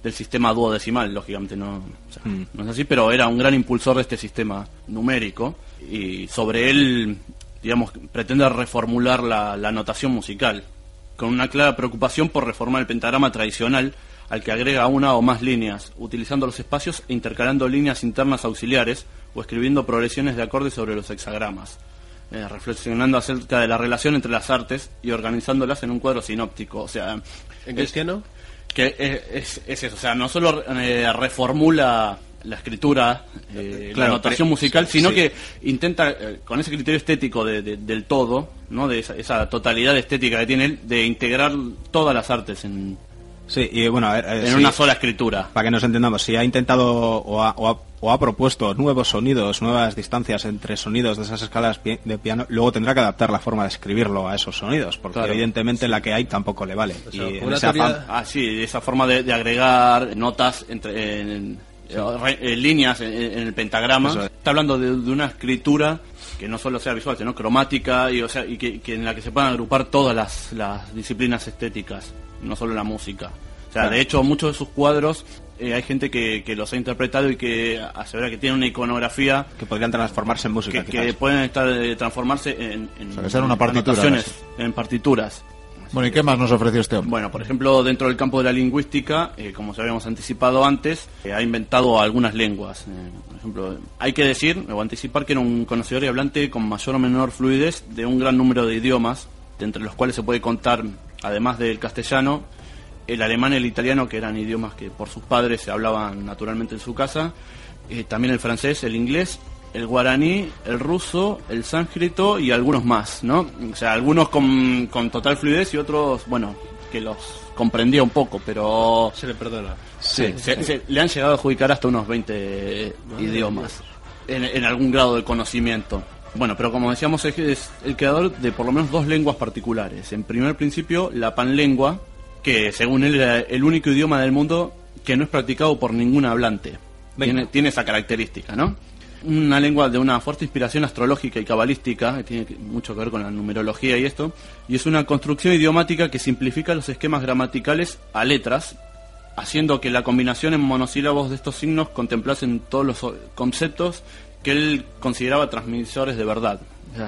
del sistema duodecimal, lógicamente no, o sea, Mm. no es así, pero era un gran impulsor de este sistema numérico y sobre él, digamos, pretende reformular la, la notación musical con una clara preocupación por reformar el pentagrama tradicional al que agrega una o más líneas, utilizando los espacios e intercalando líneas internas auxiliares o escribiendo progresiones de acordes sobre los hexagramas, eh, reflexionando acerca de la relación entre las artes y organizándolas en un cuadro sinóptico. O sea, ¿En es- cristiano? que es, es- es eso, o sea, no solo eh, reformula la escritura, eh, Claro, la notación musical, sino sí. que intenta, eh, con ese criterio estético de- de- del todo, ¿no? de esa, esa totalidad estética que tiene él, de integrar todas las artes en, Sí, y bueno, a ver, eh, en sí, una sola escritura. para que nos entendamos, si ha intentado o ha, o ha- o ha propuesto nuevos sonidos, nuevas distancias entre sonidos de esas escalas de piano, luego tendrá que adaptar la forma de escribirlo a esos sonidos, porque Claro. evidentemente la que hay tampoco le vale. sea, y en teoría- afán- Ah, sí, esa forma de, de agregar notas entre en- en- re- en líneas en, en el pentagrama. Es. Está hablando de, de una escritura que no solo sea visual, sino cromática y, o sea, y que, que en la que se puedan agrupar todas las, las disciplinas estéticas, no solo la música. O sea, Claro. de hecho, muchos de sus cuadros eh, hay gente que, que los ha interpretado y que asevera que tiene una iconografía que podrían transformarse en música. que, pueden estar eh, transformarse en, en O sea, una partitura, en partituras. Bueno, ¿y qué más nos ofreció este hombre? Bueno, por ejemplo, dentro del campo de la lingüística, eh, como ya habíamos anticipado antes, eh, ha inventado algunas lenguas. Eh, por ejemplo, hay que decir o anticipar que era un conocedor y hablante con mayor o menor fluidez de un gran número de idiomas, entre los cuales se puede contar, además del castellano, el alemán y el italiano, que eran idiomas que por sus padres se hablaban naturalmente en su casa, también el francés, el inglés, el guaraní, el ruso, el sánscrito y algunos más, ¿no? O sea, algunos con, con total fluidez y otros, bueno, que los comprendía un poco, pero Se le perdona. se, se- le han llegado a adjudicar hasta unos 20 idiomas en, en algún grado de conocimiento. Bueno, pero como decíamos, es, es el creador de por lo menos dos lenguas particulares. En primer principio, la panlengua, que según él era el único idioma del mundo que no es practicado por ningún hablante. Tiene esa característica, ¿no? Una lengua de una fuerte inspiración astrológica y cabalística, que tiene mucho que ver con la numerología y esto, y es una construcción idiomática que simplifica los esquemas gramaticales a letras, haciendo que la combinación en monosílabos de estos signos contemplasen todos los conceptos que él consideraba transmisores de verdad.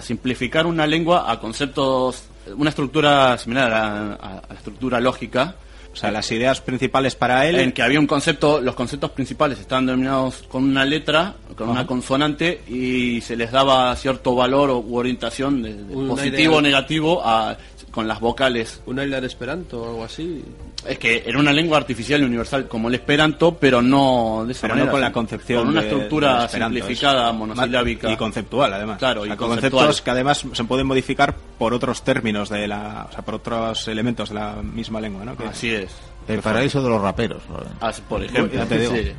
Simplificar una lengua a conceptos, una estructura similar a, a- a la estructura lógica, O sea, las ideas principales para él... en que había un concepto, los conceptos principales estaban denominados con una letra, con una consonante, y se les daba cierto valor o u orientación de, positivo o negativo a, con las vocales. ¿Un isla de Esperanto o algo así? Es que era una lengua artificial y universal como el esperanto, pero no de esa pero manera. no con la concepción Con una de- estructura simplificada, es- monosilábica. y conceptual además Claro, O sea, y con conceptual. conceptos que además se pueden modificar por otros términos de la o sea por otros elementos de la misma lengua no Que- Así es. El paraíso de los raperos. Por ejemplo. ya te digo. *laughs* Sí.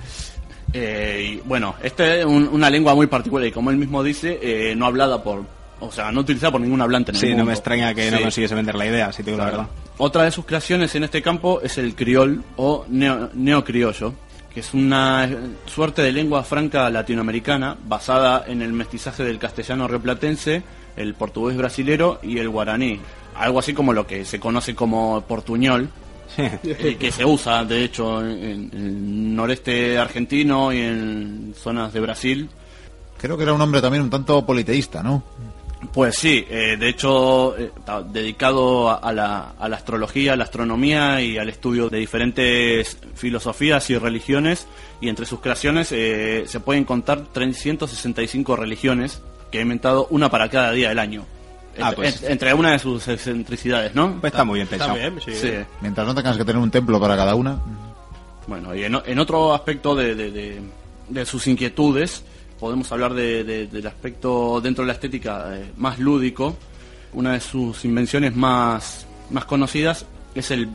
Eh, y, bueno, esta es un- una lengua muy particular y como él mismo dice, eh, no hablada por, o sea, no utilizada por ningún hablante en el sí no me extraña que no consiguiese vender la idea si te digo la verdad Otra de sus creaciones en este campo es el criol o neo- neocriollo, que es una eh, suerte de lengua franca latinoamericana basada en el mestizaje del castellano replatense, el portugués brasilero y el guaraní. Algo así como lo que se conoce como portuñol, y *laughs* que se usa de hecho en, en el noreste argentino y en zonas de Brasil. Creo que era un hombre también un tanto politeísta, ¿no? Pues sí, eh, de hecho, eh, está dedicado a, a la, a la astrología, a la astronomía y al estudio de diferentes filosofías y religiones. Y entre sus creaciones eh, se pueden contar 365 religiones que ha inventado una para cada día del año. Ah, Entre- pues- entre una de sus excentricidades, ¿no? Pues está muy bien Está pensado. bien, sí. Sí. Mientras no tengas que tener un templo para cada una. Bueno, y en, otro aspecto de, de- de- de sus inquietudes, podemos hablar de- de- del aspecto dentro de la estética eh, más lúdico. Una de sus invenciones más, más conocidas es el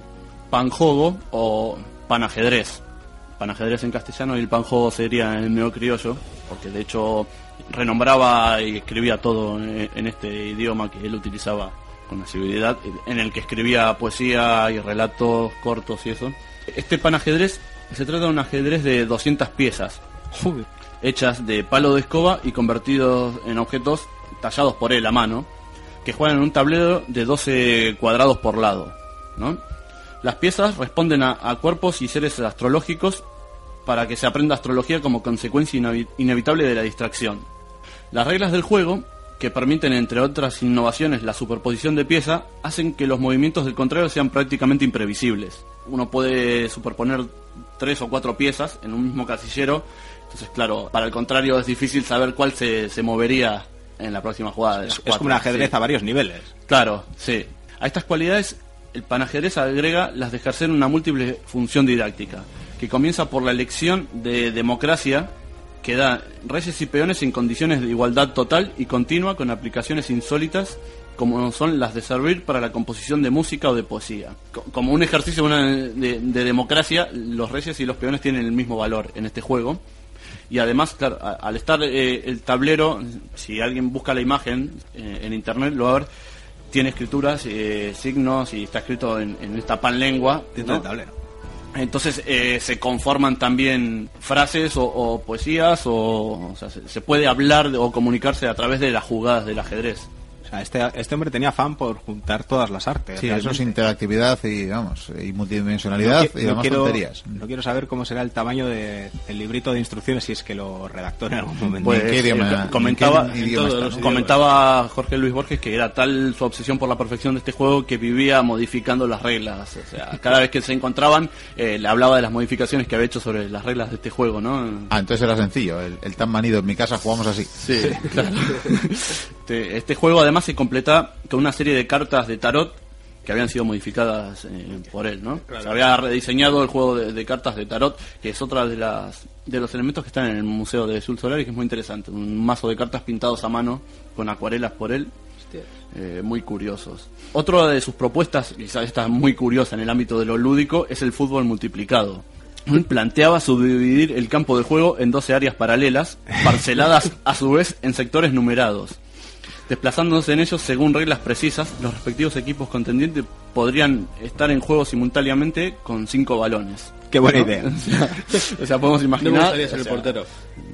panjogo o panajedrez. Panajedrez en castellano y el panjogo sería en neocriollo, porque de hecho renombraba y escribía todo en, en este idioma que él utilizaba con asiduidad, en el que escribía poesía y relatos cortos y eso. Este panajedrez se trata de un ajedrez de 200 piezas. Hechas de palo de escoba y convertidos en objetos tallados por él a mano, que juegan en un tablero de 12 cuadrados por lado. ¿no? Las piezas responden a, a cuerpos y seres astrológicos para que se aprenda astrología como consecuencia inevitable de la distracción. Las reglas del juego, que permiten entre otras innovaciones la superposición de pieza, hacen que los movimientos del contrario sean prácticamente imprevisibles. Uno puede superponer tres o cuatro piezas en un mismo casillero, entonces claro, para el contrario es difícil saber cuál se, se movería en la próxima jugada. de Es cuatro, como un ajedrez sí. a varios niveles. Claro, sí. A estas cualidades el panajedrez agrega las de ejercer una múltiple función didáctica, que comienza por la elección de democracia que da reyes y peones en condiciones de igualdad total y continua con aplicaciones insólitas como son las de servir para la composición de música o de poesía. Co- Como un ejercicio de, de democracia, los reyes y los peones tienen el mismo valor en este juego. Y además, claro, a- al estar eh, el tablero, si alguien busca la imagen eh, en internet, lo va a ver, tiene escrituras, eh, signos y está escrito en, en esta pan lengua. Dentro ¿no? del tablero. Entonces se conforman también frases o, o poesías, o, o sea, se, se puede hablar o comunicarse a través de las jugadas del ajedrez. O sea, este, este hombre tenía fan por juntar todas las artes. Sí, eso es interactividad y, vamos, y multidimensionalidad qui- y demás quiero, tonterías. no quiero saber cómo será el tamaño de- del librito de instrucciones si es que lo redactó en algún momento. Pues, ¿En qué idioma- eh, comentaba, en qué idioma en todos está, los no? comentaba Jorge Luis Borges que era tal su obsesión por la perfección de este juego que vivía modificando las reglas. O sea, cada vez que se encontraban eh, le hablaba de las modificaciones que había hecho sobre las reglas de este juego, ¿no? Ah, entonces era sencillo. El, el tan manido en mi casa jugamos así. Sí, *laughs* claro. Este, este juego además se completa con una serie de cartas de tarot que habían sido modificadas eh, por él, ¿no? Se había rediseñado el juego de, de cartas de tarot, que es otra de las de los elementos que están en el museo de Sul Solar y que es muy interesante. Un mazo de cartas pintados a mano con acuarelas por él. eh, muy curiosos. Otra de sus propuestas, quizás esta muy curiosa en el ámbito de lo lúdico, es el fútbol multiplicado. Planteaba subdividir el campo de juego en 12 áreas paralelas, parceladas a su vez en sectores numerados. Desplazándose en ellos según reglas precisas, los respectivos equipos contendientes podrían estar en juego simultáneamente con cinco balones. Qué buena ¿no? idea. *laughs* O sea, o sea, podemos imaginar. ser el portero.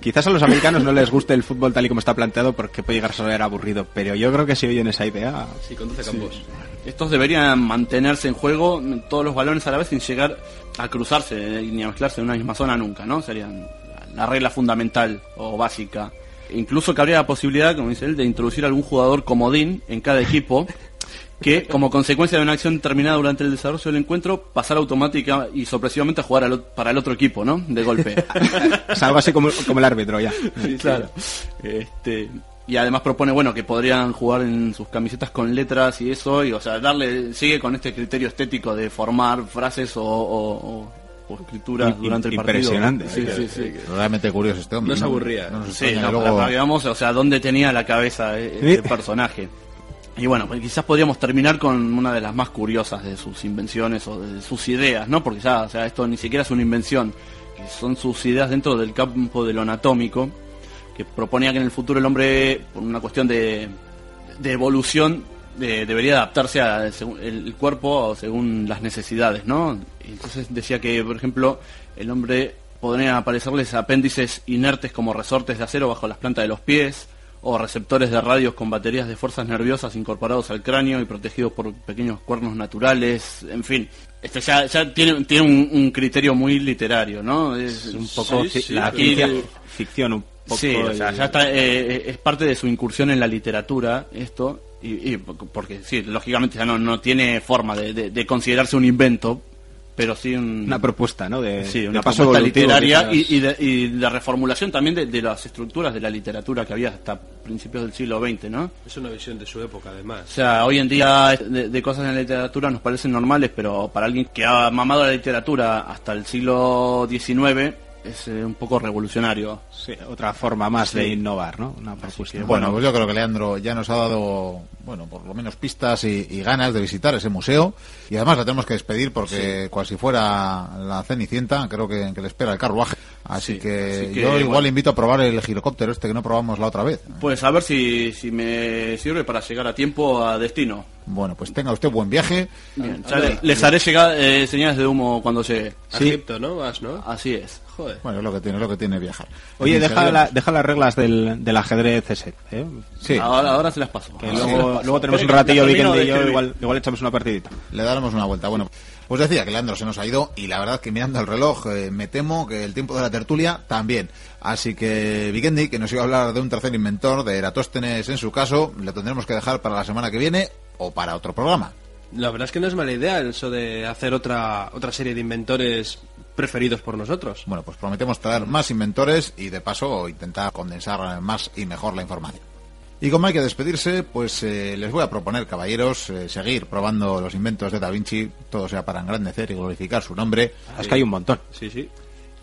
Quizás a los americanos no les guste el fútbol tal y como está planteado porque puede llegar a ser aburrido, pero yo creo que si oyen esa idea... Sí, con 12 campos. Estos deberían mantenerse en juego todos los balones a la vez sin llegar a cruzarse ni a mezclarse en una misma zona nunca, ¿no? Serían la regla fundamental o básica. Incluso cabría la posibilidad, como dice él, de introducir algún jugador comodín en cada equipo que, como consecuencia de una acción terminada durante el desarrollo del encuentro, pasara automática y sorpresivamente a jugar al para el otro equipo, ¿no? De golpe. *laughs* Algo así como, como el árbitro ya. Sí, claro. Este, y además propone, bueno, que podrían jugar en sus camisetas con letras y eso, y o sea, darle, sigue con este criterio estético de formar frases o, o- o- o escrituras durante el partido. impresionante. Sí, sí, sí. Realmente curioso este hombre. No se aburría. No Sí, no, luego- para que o sea, dónde tenía la cabeza eh, este personaje. Y bueno, pues quizás podríamos terminar con una de las más curiosas de sus invenciones o de sus ideas, ¿no? Porque ya, o sea, esto ni siquiera es una invención, que son sus ideas dentro del campo de lo anatómico, que proponía que en el futuro el hombre, por una cuestión de, de evolución, de- debería adaptarse a según el, el cuerpo según las necesidades, ¿no? Y Entonces decía que, por ejemplo, el hombre podría aparecerles apéndices inertes como resortes de acero bajo las plantas de los pies, o receptores de radios con baterías de fuerzas nerviosas incorporados al cráneo y protegidos por pequeños cuernos naturales, en fin. Este ya, ya tiene, tiene un, un criterio muy literario, ¿no? Es un poco Sí, sí, la ficción un poco. Sí, o y- sea, ya está, eh, es parte de su incursión en la literatura esto, y, y porque sí, lógicamente ya no, no tiene forma de, de- de considerarse un invento, pero sí un, Una propuesta, ¿no? De, sí, de una paso propuesta literaria y, y de, y de reformulación también de, de las estructuras de la literatura que había hasta principios del siglo XX, ¿no? Es una visión de su época, O además. sea, hoy en día de, de cosas en la literatura nos parecen normales, pero para alguien que ha mamado la literatura hasta el siglo XIX es eh, un poco revolucionario. Sí, otra forma más de Sí. innovar, ¿no? Una propuesta. que, Bueno, pues yo creo que Leandro ya nos ha dado, bueno, por lo menos pistas y, y ganas de visitar ese museo. Y además la tenemos que despedir porque, cual si fuera la Cenicienta, creo que, que le espera el carruaje. Así, Sí, que, así que, yo igual bueno. invito a probar el girocóptero este que no probamos la otra vez. Pues a ver si, si me sirve para llegar a tiempo a destino. Bueno, pues tenga usted buen viaje. Bien, les haré llegar eh, señales de humo cuando llegue. A Egipto, ¿no? Vas, ¿no? Así es. Joder. Bueno, es lo que tiene, es lo que tiene viajar. Oye, deja, la- deja las reglas del, del ajedrez ese, ¿eh? Sí, Ahora, ahora se las paso. Que se luego, las paso. luego tenemos un ratillo, de y yo, igual, igual echamos una partidita. le daremos una vuelta. Bueno, pues decía que Leandro se nos ha ido y la verdad que mirando el reloj eh, me temo que el tiempo de la tertulia también. Así que Vikendi, que nos iba a hablar de un tercer inventor, de Eratóstenes en su caso, lo tendremos que dejar para la semana que viene o para otro programa. La verdad es que no es mala idea eso de hacer otra, otra serie de inventores preferidos por nosotros. Bueno, pues prometemos traer más inventores y de paso intentar condensar más y mejor la información. Y como hay que despedirse, pues eh, les voy a proponer, caballeros, eh, seguir probando los inventos de Da Vinci, todo sea para engrandecer y glorificar su nombre. Es que hay un montón. Sí, sí.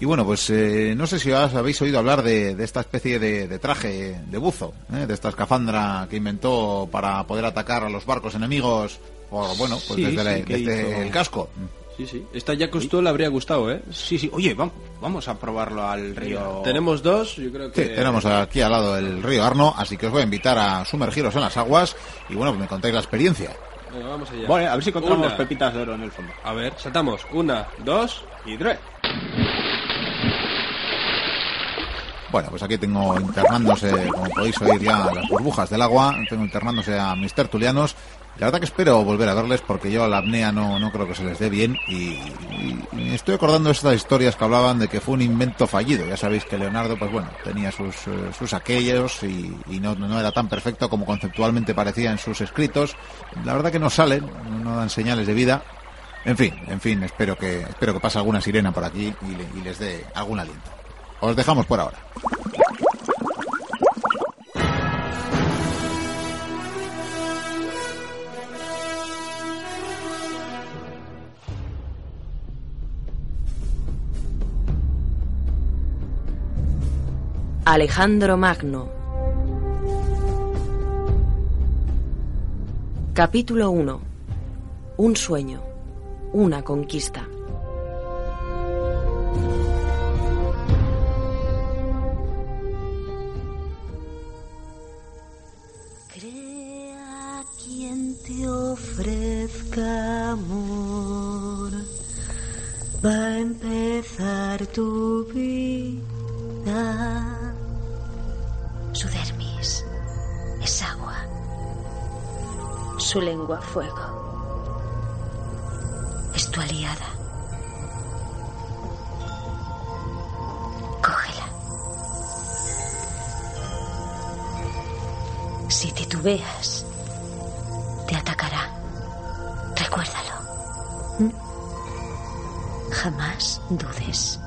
Y bueno, pues eh, no sé si os habéis oído hablar de, de esta especie de, de traje de buzo, ¿eh? de esta escafandra que inventó para poder atacar a los barcos enemigos por, bueno, pues Sí, desde, la- sí, que desde hizo- el casco. Sí, sí. Esta ya costó, le habría gustado, ¿eh? Sí, sí. Oye, vamos, vamos a probarlo al río. Tenemos dos, yo creo que... Sí, tenemos aquí al lado el río Arno, así que os voy a invitar a sumergiros en las aguas y bueno, pues me contáis la experiencia. Venga, vamos allá. Vale, a ver si encontramos Una. pepitas de oro en el fondo. A ver, saltamos. Una, dos y tres. Bueno, pues aquí tengo internándose, como podéis oír ya, las burbujas del agua, tengo internándose a mis tertulianos. La verdad que espero volver a verles porque yo a la apnea no, no creo que se les dé bien y, estoy acordando estas historias que hablaban de que fue un invento fallido. Ya sabéis que Leonardo, pues bueno, tenía sus, eh, sus aquellos y, no, no era tan perfecto como conceptualmente parecía en sus escritos. La verdad que no salen, no dan señales de vida. En fin, en fin, espero que, espero que pase alguna sirena por aquí y, y les dé algún aliento. Os dejamos por ahora. Alejandro Magno. Capítulo 1 Un sueño. Una conquista fuego. Es tu aliada. Cógela. Si titubeas, te atacará. Recuérdalo. ¿Mm? Jamás dudes.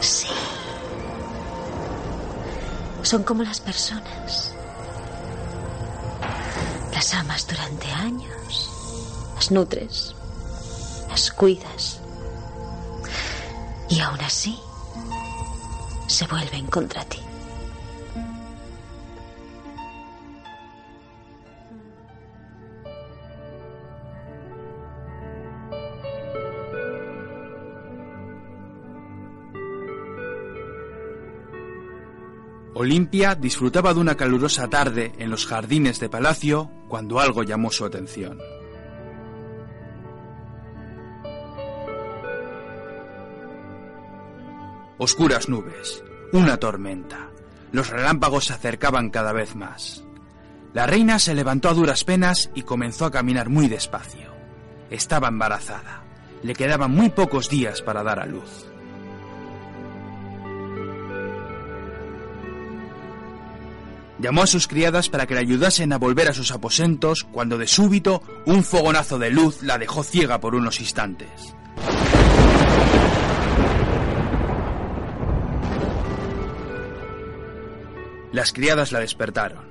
Sí. Son como las personas. Nutres. Las cuidas. Y aún así, se vuelven contra ti. Olimpia disfrutaba de una calurosa tarde en los jardines de palacio cuando algo llamó su atención. Oscuras nubes, una tormenta. Los relámpagos se acercaban cada vez más. La reina se levantó a duras penas y comenzó a caminar muy despacio. Estaba embarazada. Le quedaban muy pocos días para dar a luz. Llamó a sus criadas para que le ayudasen a volver a sus aposentos cuando de súbito un fogonazo de luz la dejó ciega por unos instantes. Las criadas la despertaron.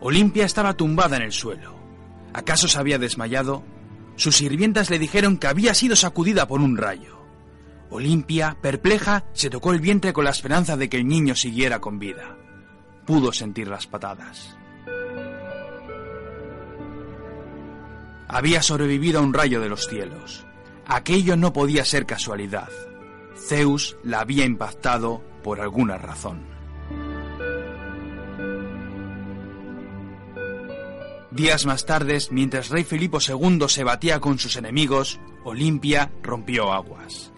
Olimpia estaba tumbada en el suelo. ¿Acaso se había desmayado? Sus sirvientas le dijeron que había sido sacudida por un rayo. Olimpia, perpleja, se tocó el vientre con la esperanza de que el niño siguiera con vida. Pudo sentir las patadas. Había sobrevivido a un rayo de los cielos. Aquello no podía ser casualidad. Zeus la había impactado por alguna razón. Días más tarde, mientras rey Filipo II se batía con sus enemigos, Olimpia rompió aguas.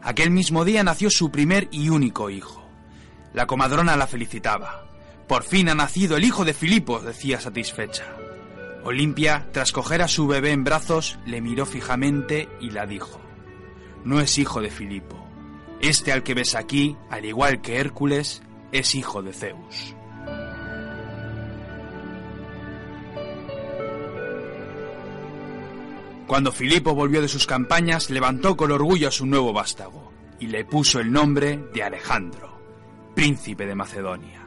Aquel mismo día nació su primer y único hijo. La comadrona la felicitaba. Por fin ha nacido el hijo de Filipo, decía satisfecha. Olimpia, tras coger a su bebé en brazos, le miró fijamente y la dijo, No es hijo de Filipo. Este al que ves aquí, al igual que Hércules, es hijo de Zeus. Cuando Filipo volvió de sus campañas, levantó con orgullo a su nuevo vástago y le puso el nombre de Alejandro, príncipe de Macedonia.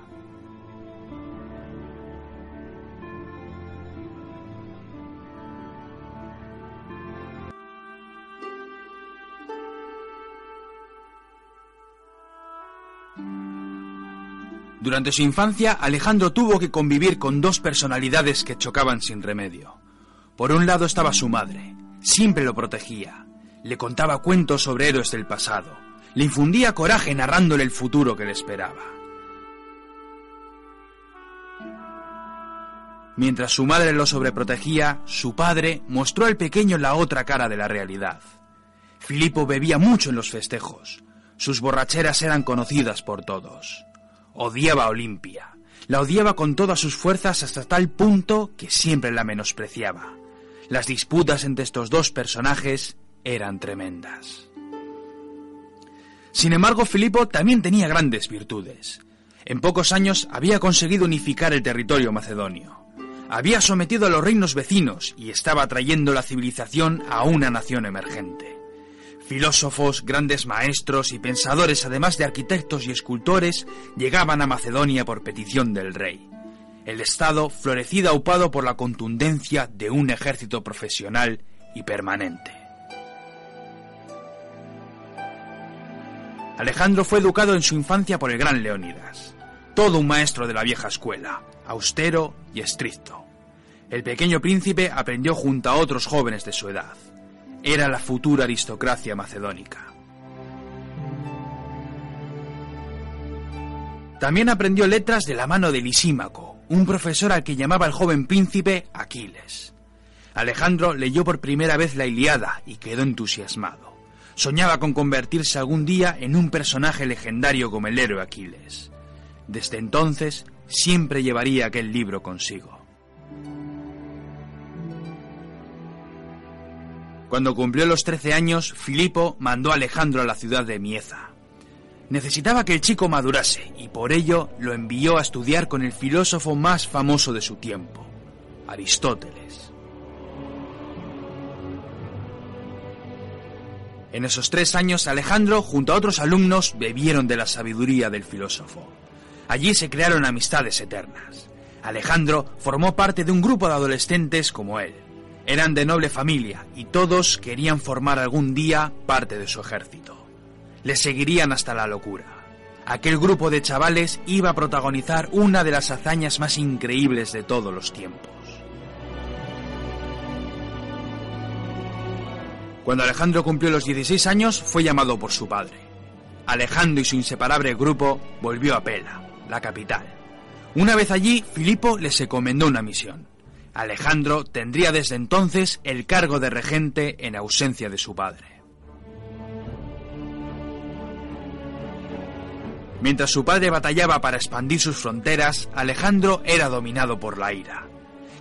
Durante su infancia, Alejandro tuvo que convivir con dos personalidades que chocaban sin remedio. Por un lado estaba su madre, siempre lo protegía, le contaba cuentos sobre héroes del pasado, le infundía coraje narrándole el futuro que le esperaba. Mientras su madre lo sobreprotegía, su padre mostró al pequeño la otra cara de la realidad. Filipo bebía mucho en los festejos. Sus borracheras eran conocidas por todos. Odiaba a Olimpia. La odiaba con todas sus fuerzas hasta tal punto que siempre la menospreciaba. Las disputas entre estos dos personajes eran tremendas. Sin embargo, Filipo también tenía grandes virtudes. En pocos años había conseguido unificar el territorio macedonio. Había sometido a los reinos vecinos y estaba trayendo la civilización a una nación emergente. Filósofos, grandes maestros y pensadores, además de arquitectos y escultores, llegaban a Macedonia por petición del rey el Estado florecido aupado por la contundencia de un ejército profesional y permanente. Alejandro fue educado en su infancia por el gran Leónidas, todo un maestro de la vieja escuela, austero y estricto. El pequeño príncipe aprendió junto a otros jóvenes de su edad. Era la futura aristocracia macedónica. También aprendió letras de la mano de Lisímaco, un profesor al que llamaba el joven príncipe Aquiles. Alejandro leyó por primera vez la Iliada y quedó entusiasmado. Soñaba con convertirse algún día en un personaje legendario como el héroe Aquiles. Desde entonces siempre llevaría aquel libro consigo. Cuando cumplió los 13 años, Filipo mandó a Alejandro a la ciudad de Mieza. Necesitaba que el chico madurase y por ello lo envió a estudiar con el filósofo más famoso de su tiempo, Aristóteles. En esos tres años Alejandro junto a otros alumnos bebieron de la sabiduría del filósofo. Allí se crearon amistades eternas. Alejandro formó parte de un grupo de adolescentes como él. Eran de noble familia y todos querían formar algún día parte de su ejército le seguirían hasta la locura. Aquel grupo de chavales iba a protagonizar una de las hazañas más increíbles de todos los tiempos. Cuando Alejandro cumplió los 16 años, fue llamado por su padre. Alejandro y su inseparable grupo volvió a Pela, la capital. Una vez allí, Filipo les encomendó una misión. Alejandro tendría desde entonces el cargo de regente en ausencia de su padre. Mientras su padre batallaba para expandir sus fronteras, Alejandro era dominado por la ira.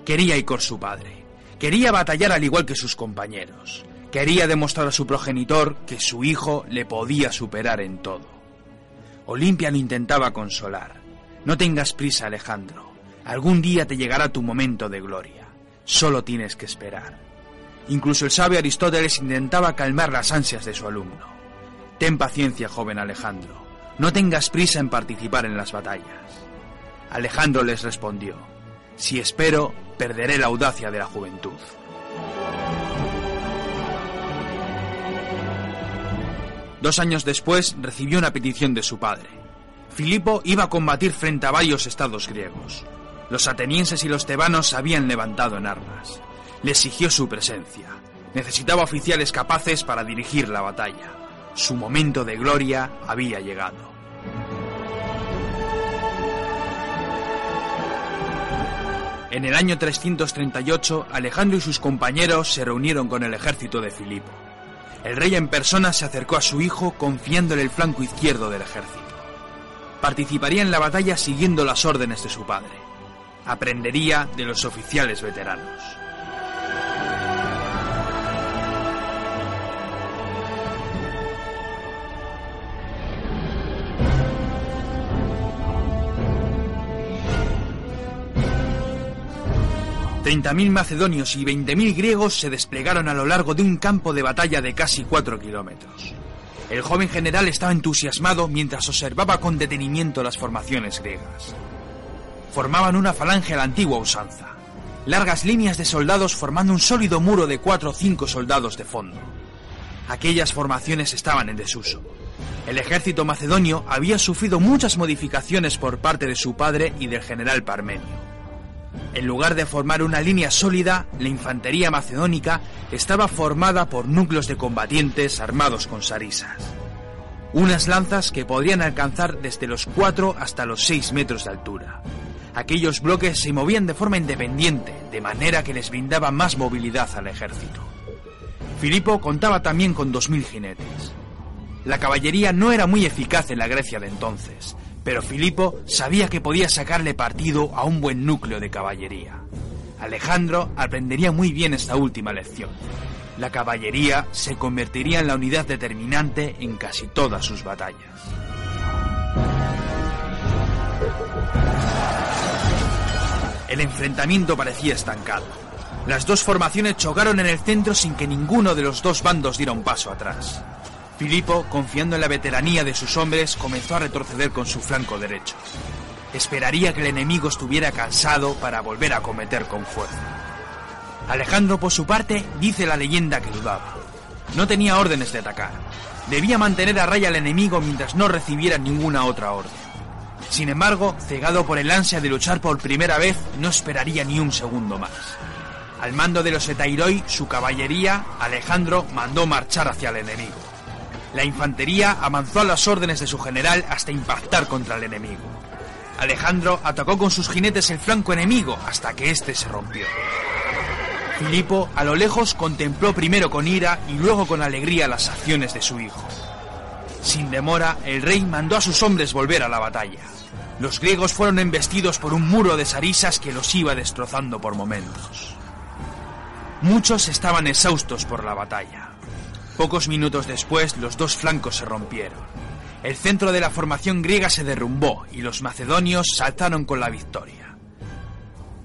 Quería ir con su padre. Quería batallar al igual que sus compañeros. Quería demostrar a su progenitor que su hijo le podía superar en todo. Olimpia lo intentaba consolar. No tengas prisa, Alejandro. Algún día te llegará tu momento de gloria. Solo tienes que esperar. Incluso el sabio Aristóteles intentaba calmar las ansias de su alumno. Ten paciencia, joven Alejandro. No tengas prisa en participar en las batallas. Alejandro les respondió, Si espero, perderé la audacia de la juventud. Dos años después recibió una petición de su padre. Filipo iba a combatir frente a varios estados griegos. Los atenienses y los tebanos se habían levantado en armas. Le exigió su presencia. Necesitaba oficiales capaces para dirigir la batalla. Su momento de gloria había llegado. En el año 338, Alejandro y sus compañeros se reunieron con el ejército de Filipo. El rey en persona se acercó a su hijo confiándole el flanco izquierdo del ejército. Participaría en la batalla siguiendo las órdenes de su padre. Aprendería de los oficiales veteranos. Treinta mil macedonios y veinte mil griegos se desplegaron a lo largo de un campo de batalla de casi cuatro kilómetros. El joven general estaba entusiasmado mientras observaba con detenimiento las formaciones griegas. Formaban una falange a la antigua usanza, largas líneas de soldados formando un sólido muro de cuatro o cinco soldados de fondo. Aquellas formaciones estaban en desuso. El ejército macedonio había sufrido muchas modificaciones por parte de su padre y del general Parmenio. En lugar de formar una línea sólida, la infantería macedónica estaba formada por núcleos de combatientes armados con sarisas. Unas lanzas que podrían alcanzar desde los 4 hasta los 6 metros de altura. Aquellos bloques se movían de forma independiente, de manera que les brindaba más movilidad al ejército. Filipo contaba también con 2.000 jinetes. La caballería no era muy eficaz en la Grecia de entonces, pero Filipo sabía que podía sacarle partido a un buen núcleo de caballería. Alejandro aprendería muy bien esta última lección. La caballería se convertiría en la unidad determinante en casi todas sus batallas. El enfrentamiento parecía estancado. Las dos formaciones chocaron en el centro sin que ninguno de los dos bandos diera un paso atrás. Filipo, confiando en la veteranía de sus hombres, comenzó a retroceder con su flanco derecho. Esperaría que el enemigo estuviera cansado para volver a cometer con fuerza. Alejandro, por su parte, dice la leyenda que dudaba. No tenía órdenes de atacar. Debía mantener a raya al enemigo mientras no recibiera ninguna otra orden. Sin embargo, cegado por el ansia de luchar por primera vez, no esperaría ni un segundo más. Al mando de los Etairoi, su caballería, Alejandro mandó marchar hacia el enemigo. La infantería avanzó a las órdenes de su general hasta impactar contra el enemigo. Alejandro atacó con sus jinetes el flanco enemigo hasta que éste se rompió. Filipo a lo lejos contempló primero con ira y luego con alegría las acciones de su hijo. Sin demora, el rey mandó a sus hombres volver a la batalla. Los griegos fueron embestidos por un muro de sarisas que los iba destrozando por momentos. Muchos estaban exhaustos por la batalla. Pocos minutos después, los dos flancos se rompieron. El centro de la formación griega se derrumbó y los macedonios saltaron con la victoria.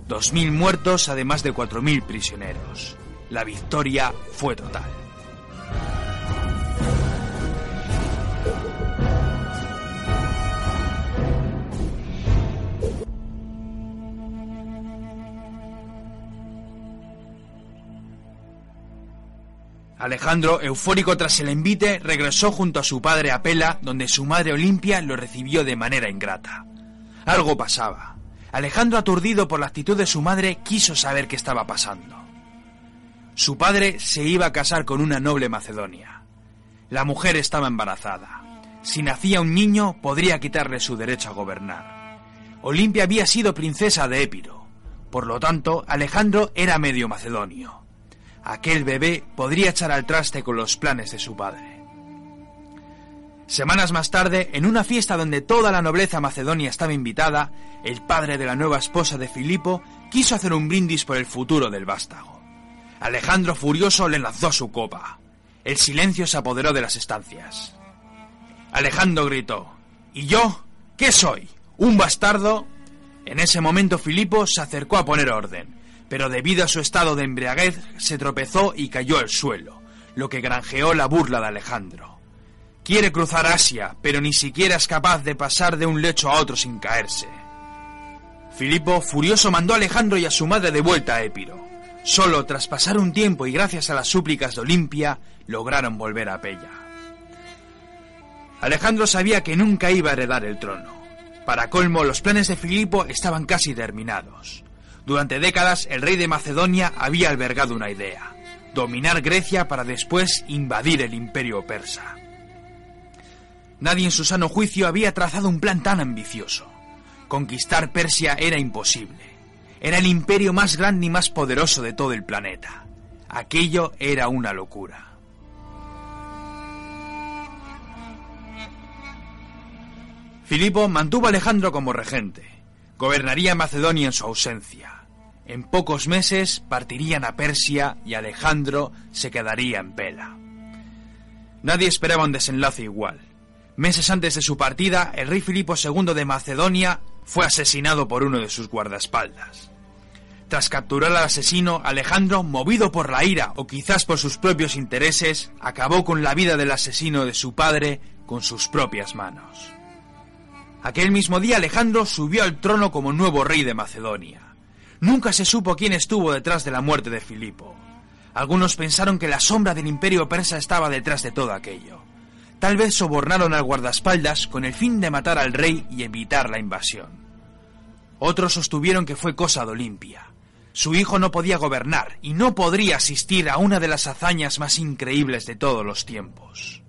Dos mil muertos, además de cuatro mil prisioneros. La victoria fue total. Alejandro, eufórico tras el envite, regresó junto a su padre a Pela, donde su madre Olimpia lo recibió de manera ingrata. Algo pasaba. Alejandro, aturdido por la actitud de su madre, quiso saber qué estaba pasando. Su padre se iba a casar con una noble macedonia. La mujer estaba embarazada. Si nacía un niño, podría quitarle su derecho a gobernar. Olimpia había sido princesa de Épiro. Por lo tanto, Alejandro era medio macedonio aquel bebé podría echar al traste con los planes de su padre. Semanas más tarde, en una fiesta donde toda la nobleza macedonia estaba invitada, el padre de la nueva esposa de Filipo quiso hacer un brindis por el futuro del vástago. Alejandro furioso le lanzó su copa. El silencio se apoderó de las estancias. Alejandro gritó, ¿Y yo? ¿Qué soy? Un bastardo. En ese momento Filipo se acercó a poner orden, pero debido a su estado de embriaguez se tropezó y cayó al suelo, lo que granjeó la burla de Alejandro. Quiere cruzar Asia, pero ni siquiera es capaz de pasar de un lecho a otro sin caerse. Filipo, furioso, mandó a Alejandro y a su madre de vuelta a Épiro. Solo tras pasar un tiempo y gracias a las súplicas de Olimpia, lograron volver a Pella. Alejandro sabía que nunca iba a heredar el trono. Para colmo, los planes de Filipo estaban casi terminados. Durante décadas, el rey de Macedonia había albergado una idea, dominar Grecia para después invadir el imperio persa. Nadie en su sano juicio había trazado un plan tan ambicioso. Conquistar Persia era imposible. Era el imperio más grande y más poderoso de todo el planeta. Aquello era una locura. Filipo mantuvo a Alejandro como regente. Gobernaría Macedonia en su ausencia. En pocos meses partirían a Persia y Alejandro se quedaría en Pela. Nadie esperaba un desenlace igual. Meses antes de su partida, el rey Filipo II de Macedonia fue asesinado por uno de sus guardaespaldas. Tras capturar al asesino, Alejandro, movido por la ira o quizás por sus propios intereses, acabó con la vida del asesino de su padre con sus propias manos. Aquel mismo día Alejandro subió al trono como nuevo rey de Macedonia. Nunca se supo quién estuvo detrás de la muerte de Filipo. Algunos pensaron que la sombra del imperio persa estaba detrás de todo aquello. Tal vez sobornaron al guardaespaldas con el fin de matar al rey y evitar la invasión. Otros sostuvieron que fue cosa de Olimpia. Su hijo no podía gobernar y no podría asistir a una de las hazañas más increíbles de todos los tiempos.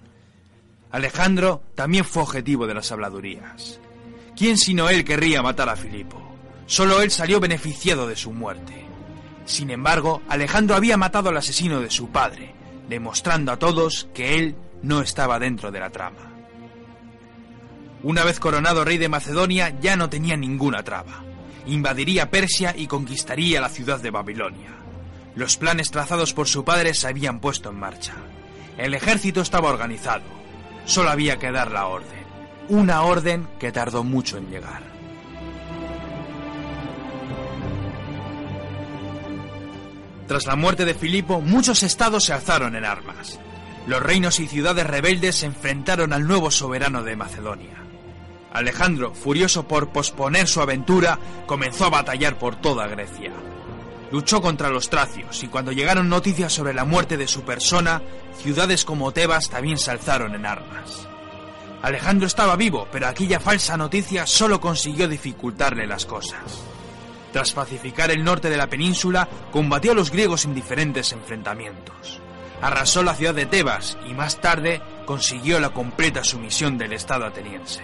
Alejandro también fue objetivo de las habladurías. ¿Quién sino él querría matar a Filipo? Solo él salió beneficiado de su muerte. Sin embargo, Alejandro había matado al asesino de su padre, demostrando a todos que él no estaba dentro de la trama. Una vez coronado rey de Macedonia ya no tenía ninguna traba. Invadiría Persia y conquistaría la ciudad de Babilonia. Los planes trazados por su padre se habían puesto en marcha. El ejército estaba organizado. Solo había que dar la orden. Una orden que tardó mucho en llegar. Tras la muerte de Filipo, muchos estados se alzaron en armas. Los reinos y ciudades rebeldes se enfrentaron al nuevo soberano de Macedonia. Alejandro, furioso por posponer su aventura, comenzó a batallar por toda Grecia. Luchó contra los tracios y cuando llegaron noticias sobre la muerte de su persona, ciudades como Tebas también se alzaron en armas. Alejandro estaba vivo, pero aquella falsa noticia solo consiguió dificultarle las cosas. Tras pacificar el norte de la península, combatió a los griegos en diferentes enfrentamientos. Arrasó la ciudad de Tebas y más tarde consiguió la completa sumisión del Estado ateniense.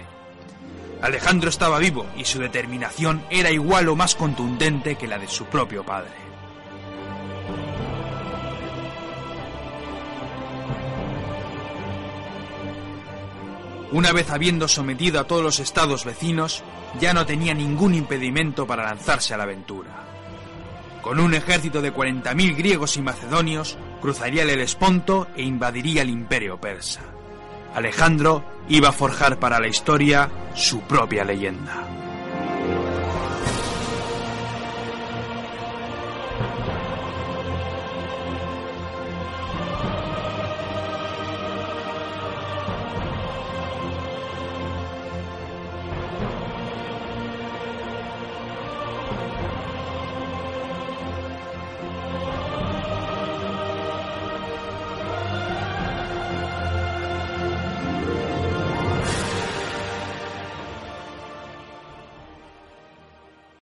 Alejandro estaba vivo y su determinación era igual o más contundente que la de su propio padre. Una vez habiendo sometido a todos los estados vecinos, ya no tenía ningún impedimento para lanzarse a la aventura. Con un ejército de 40.000 griegos y macedonios, cruzaría el Helesponto e invadiría el imperio persa. Alejandro iba a forjar para la historia su propia leyenda.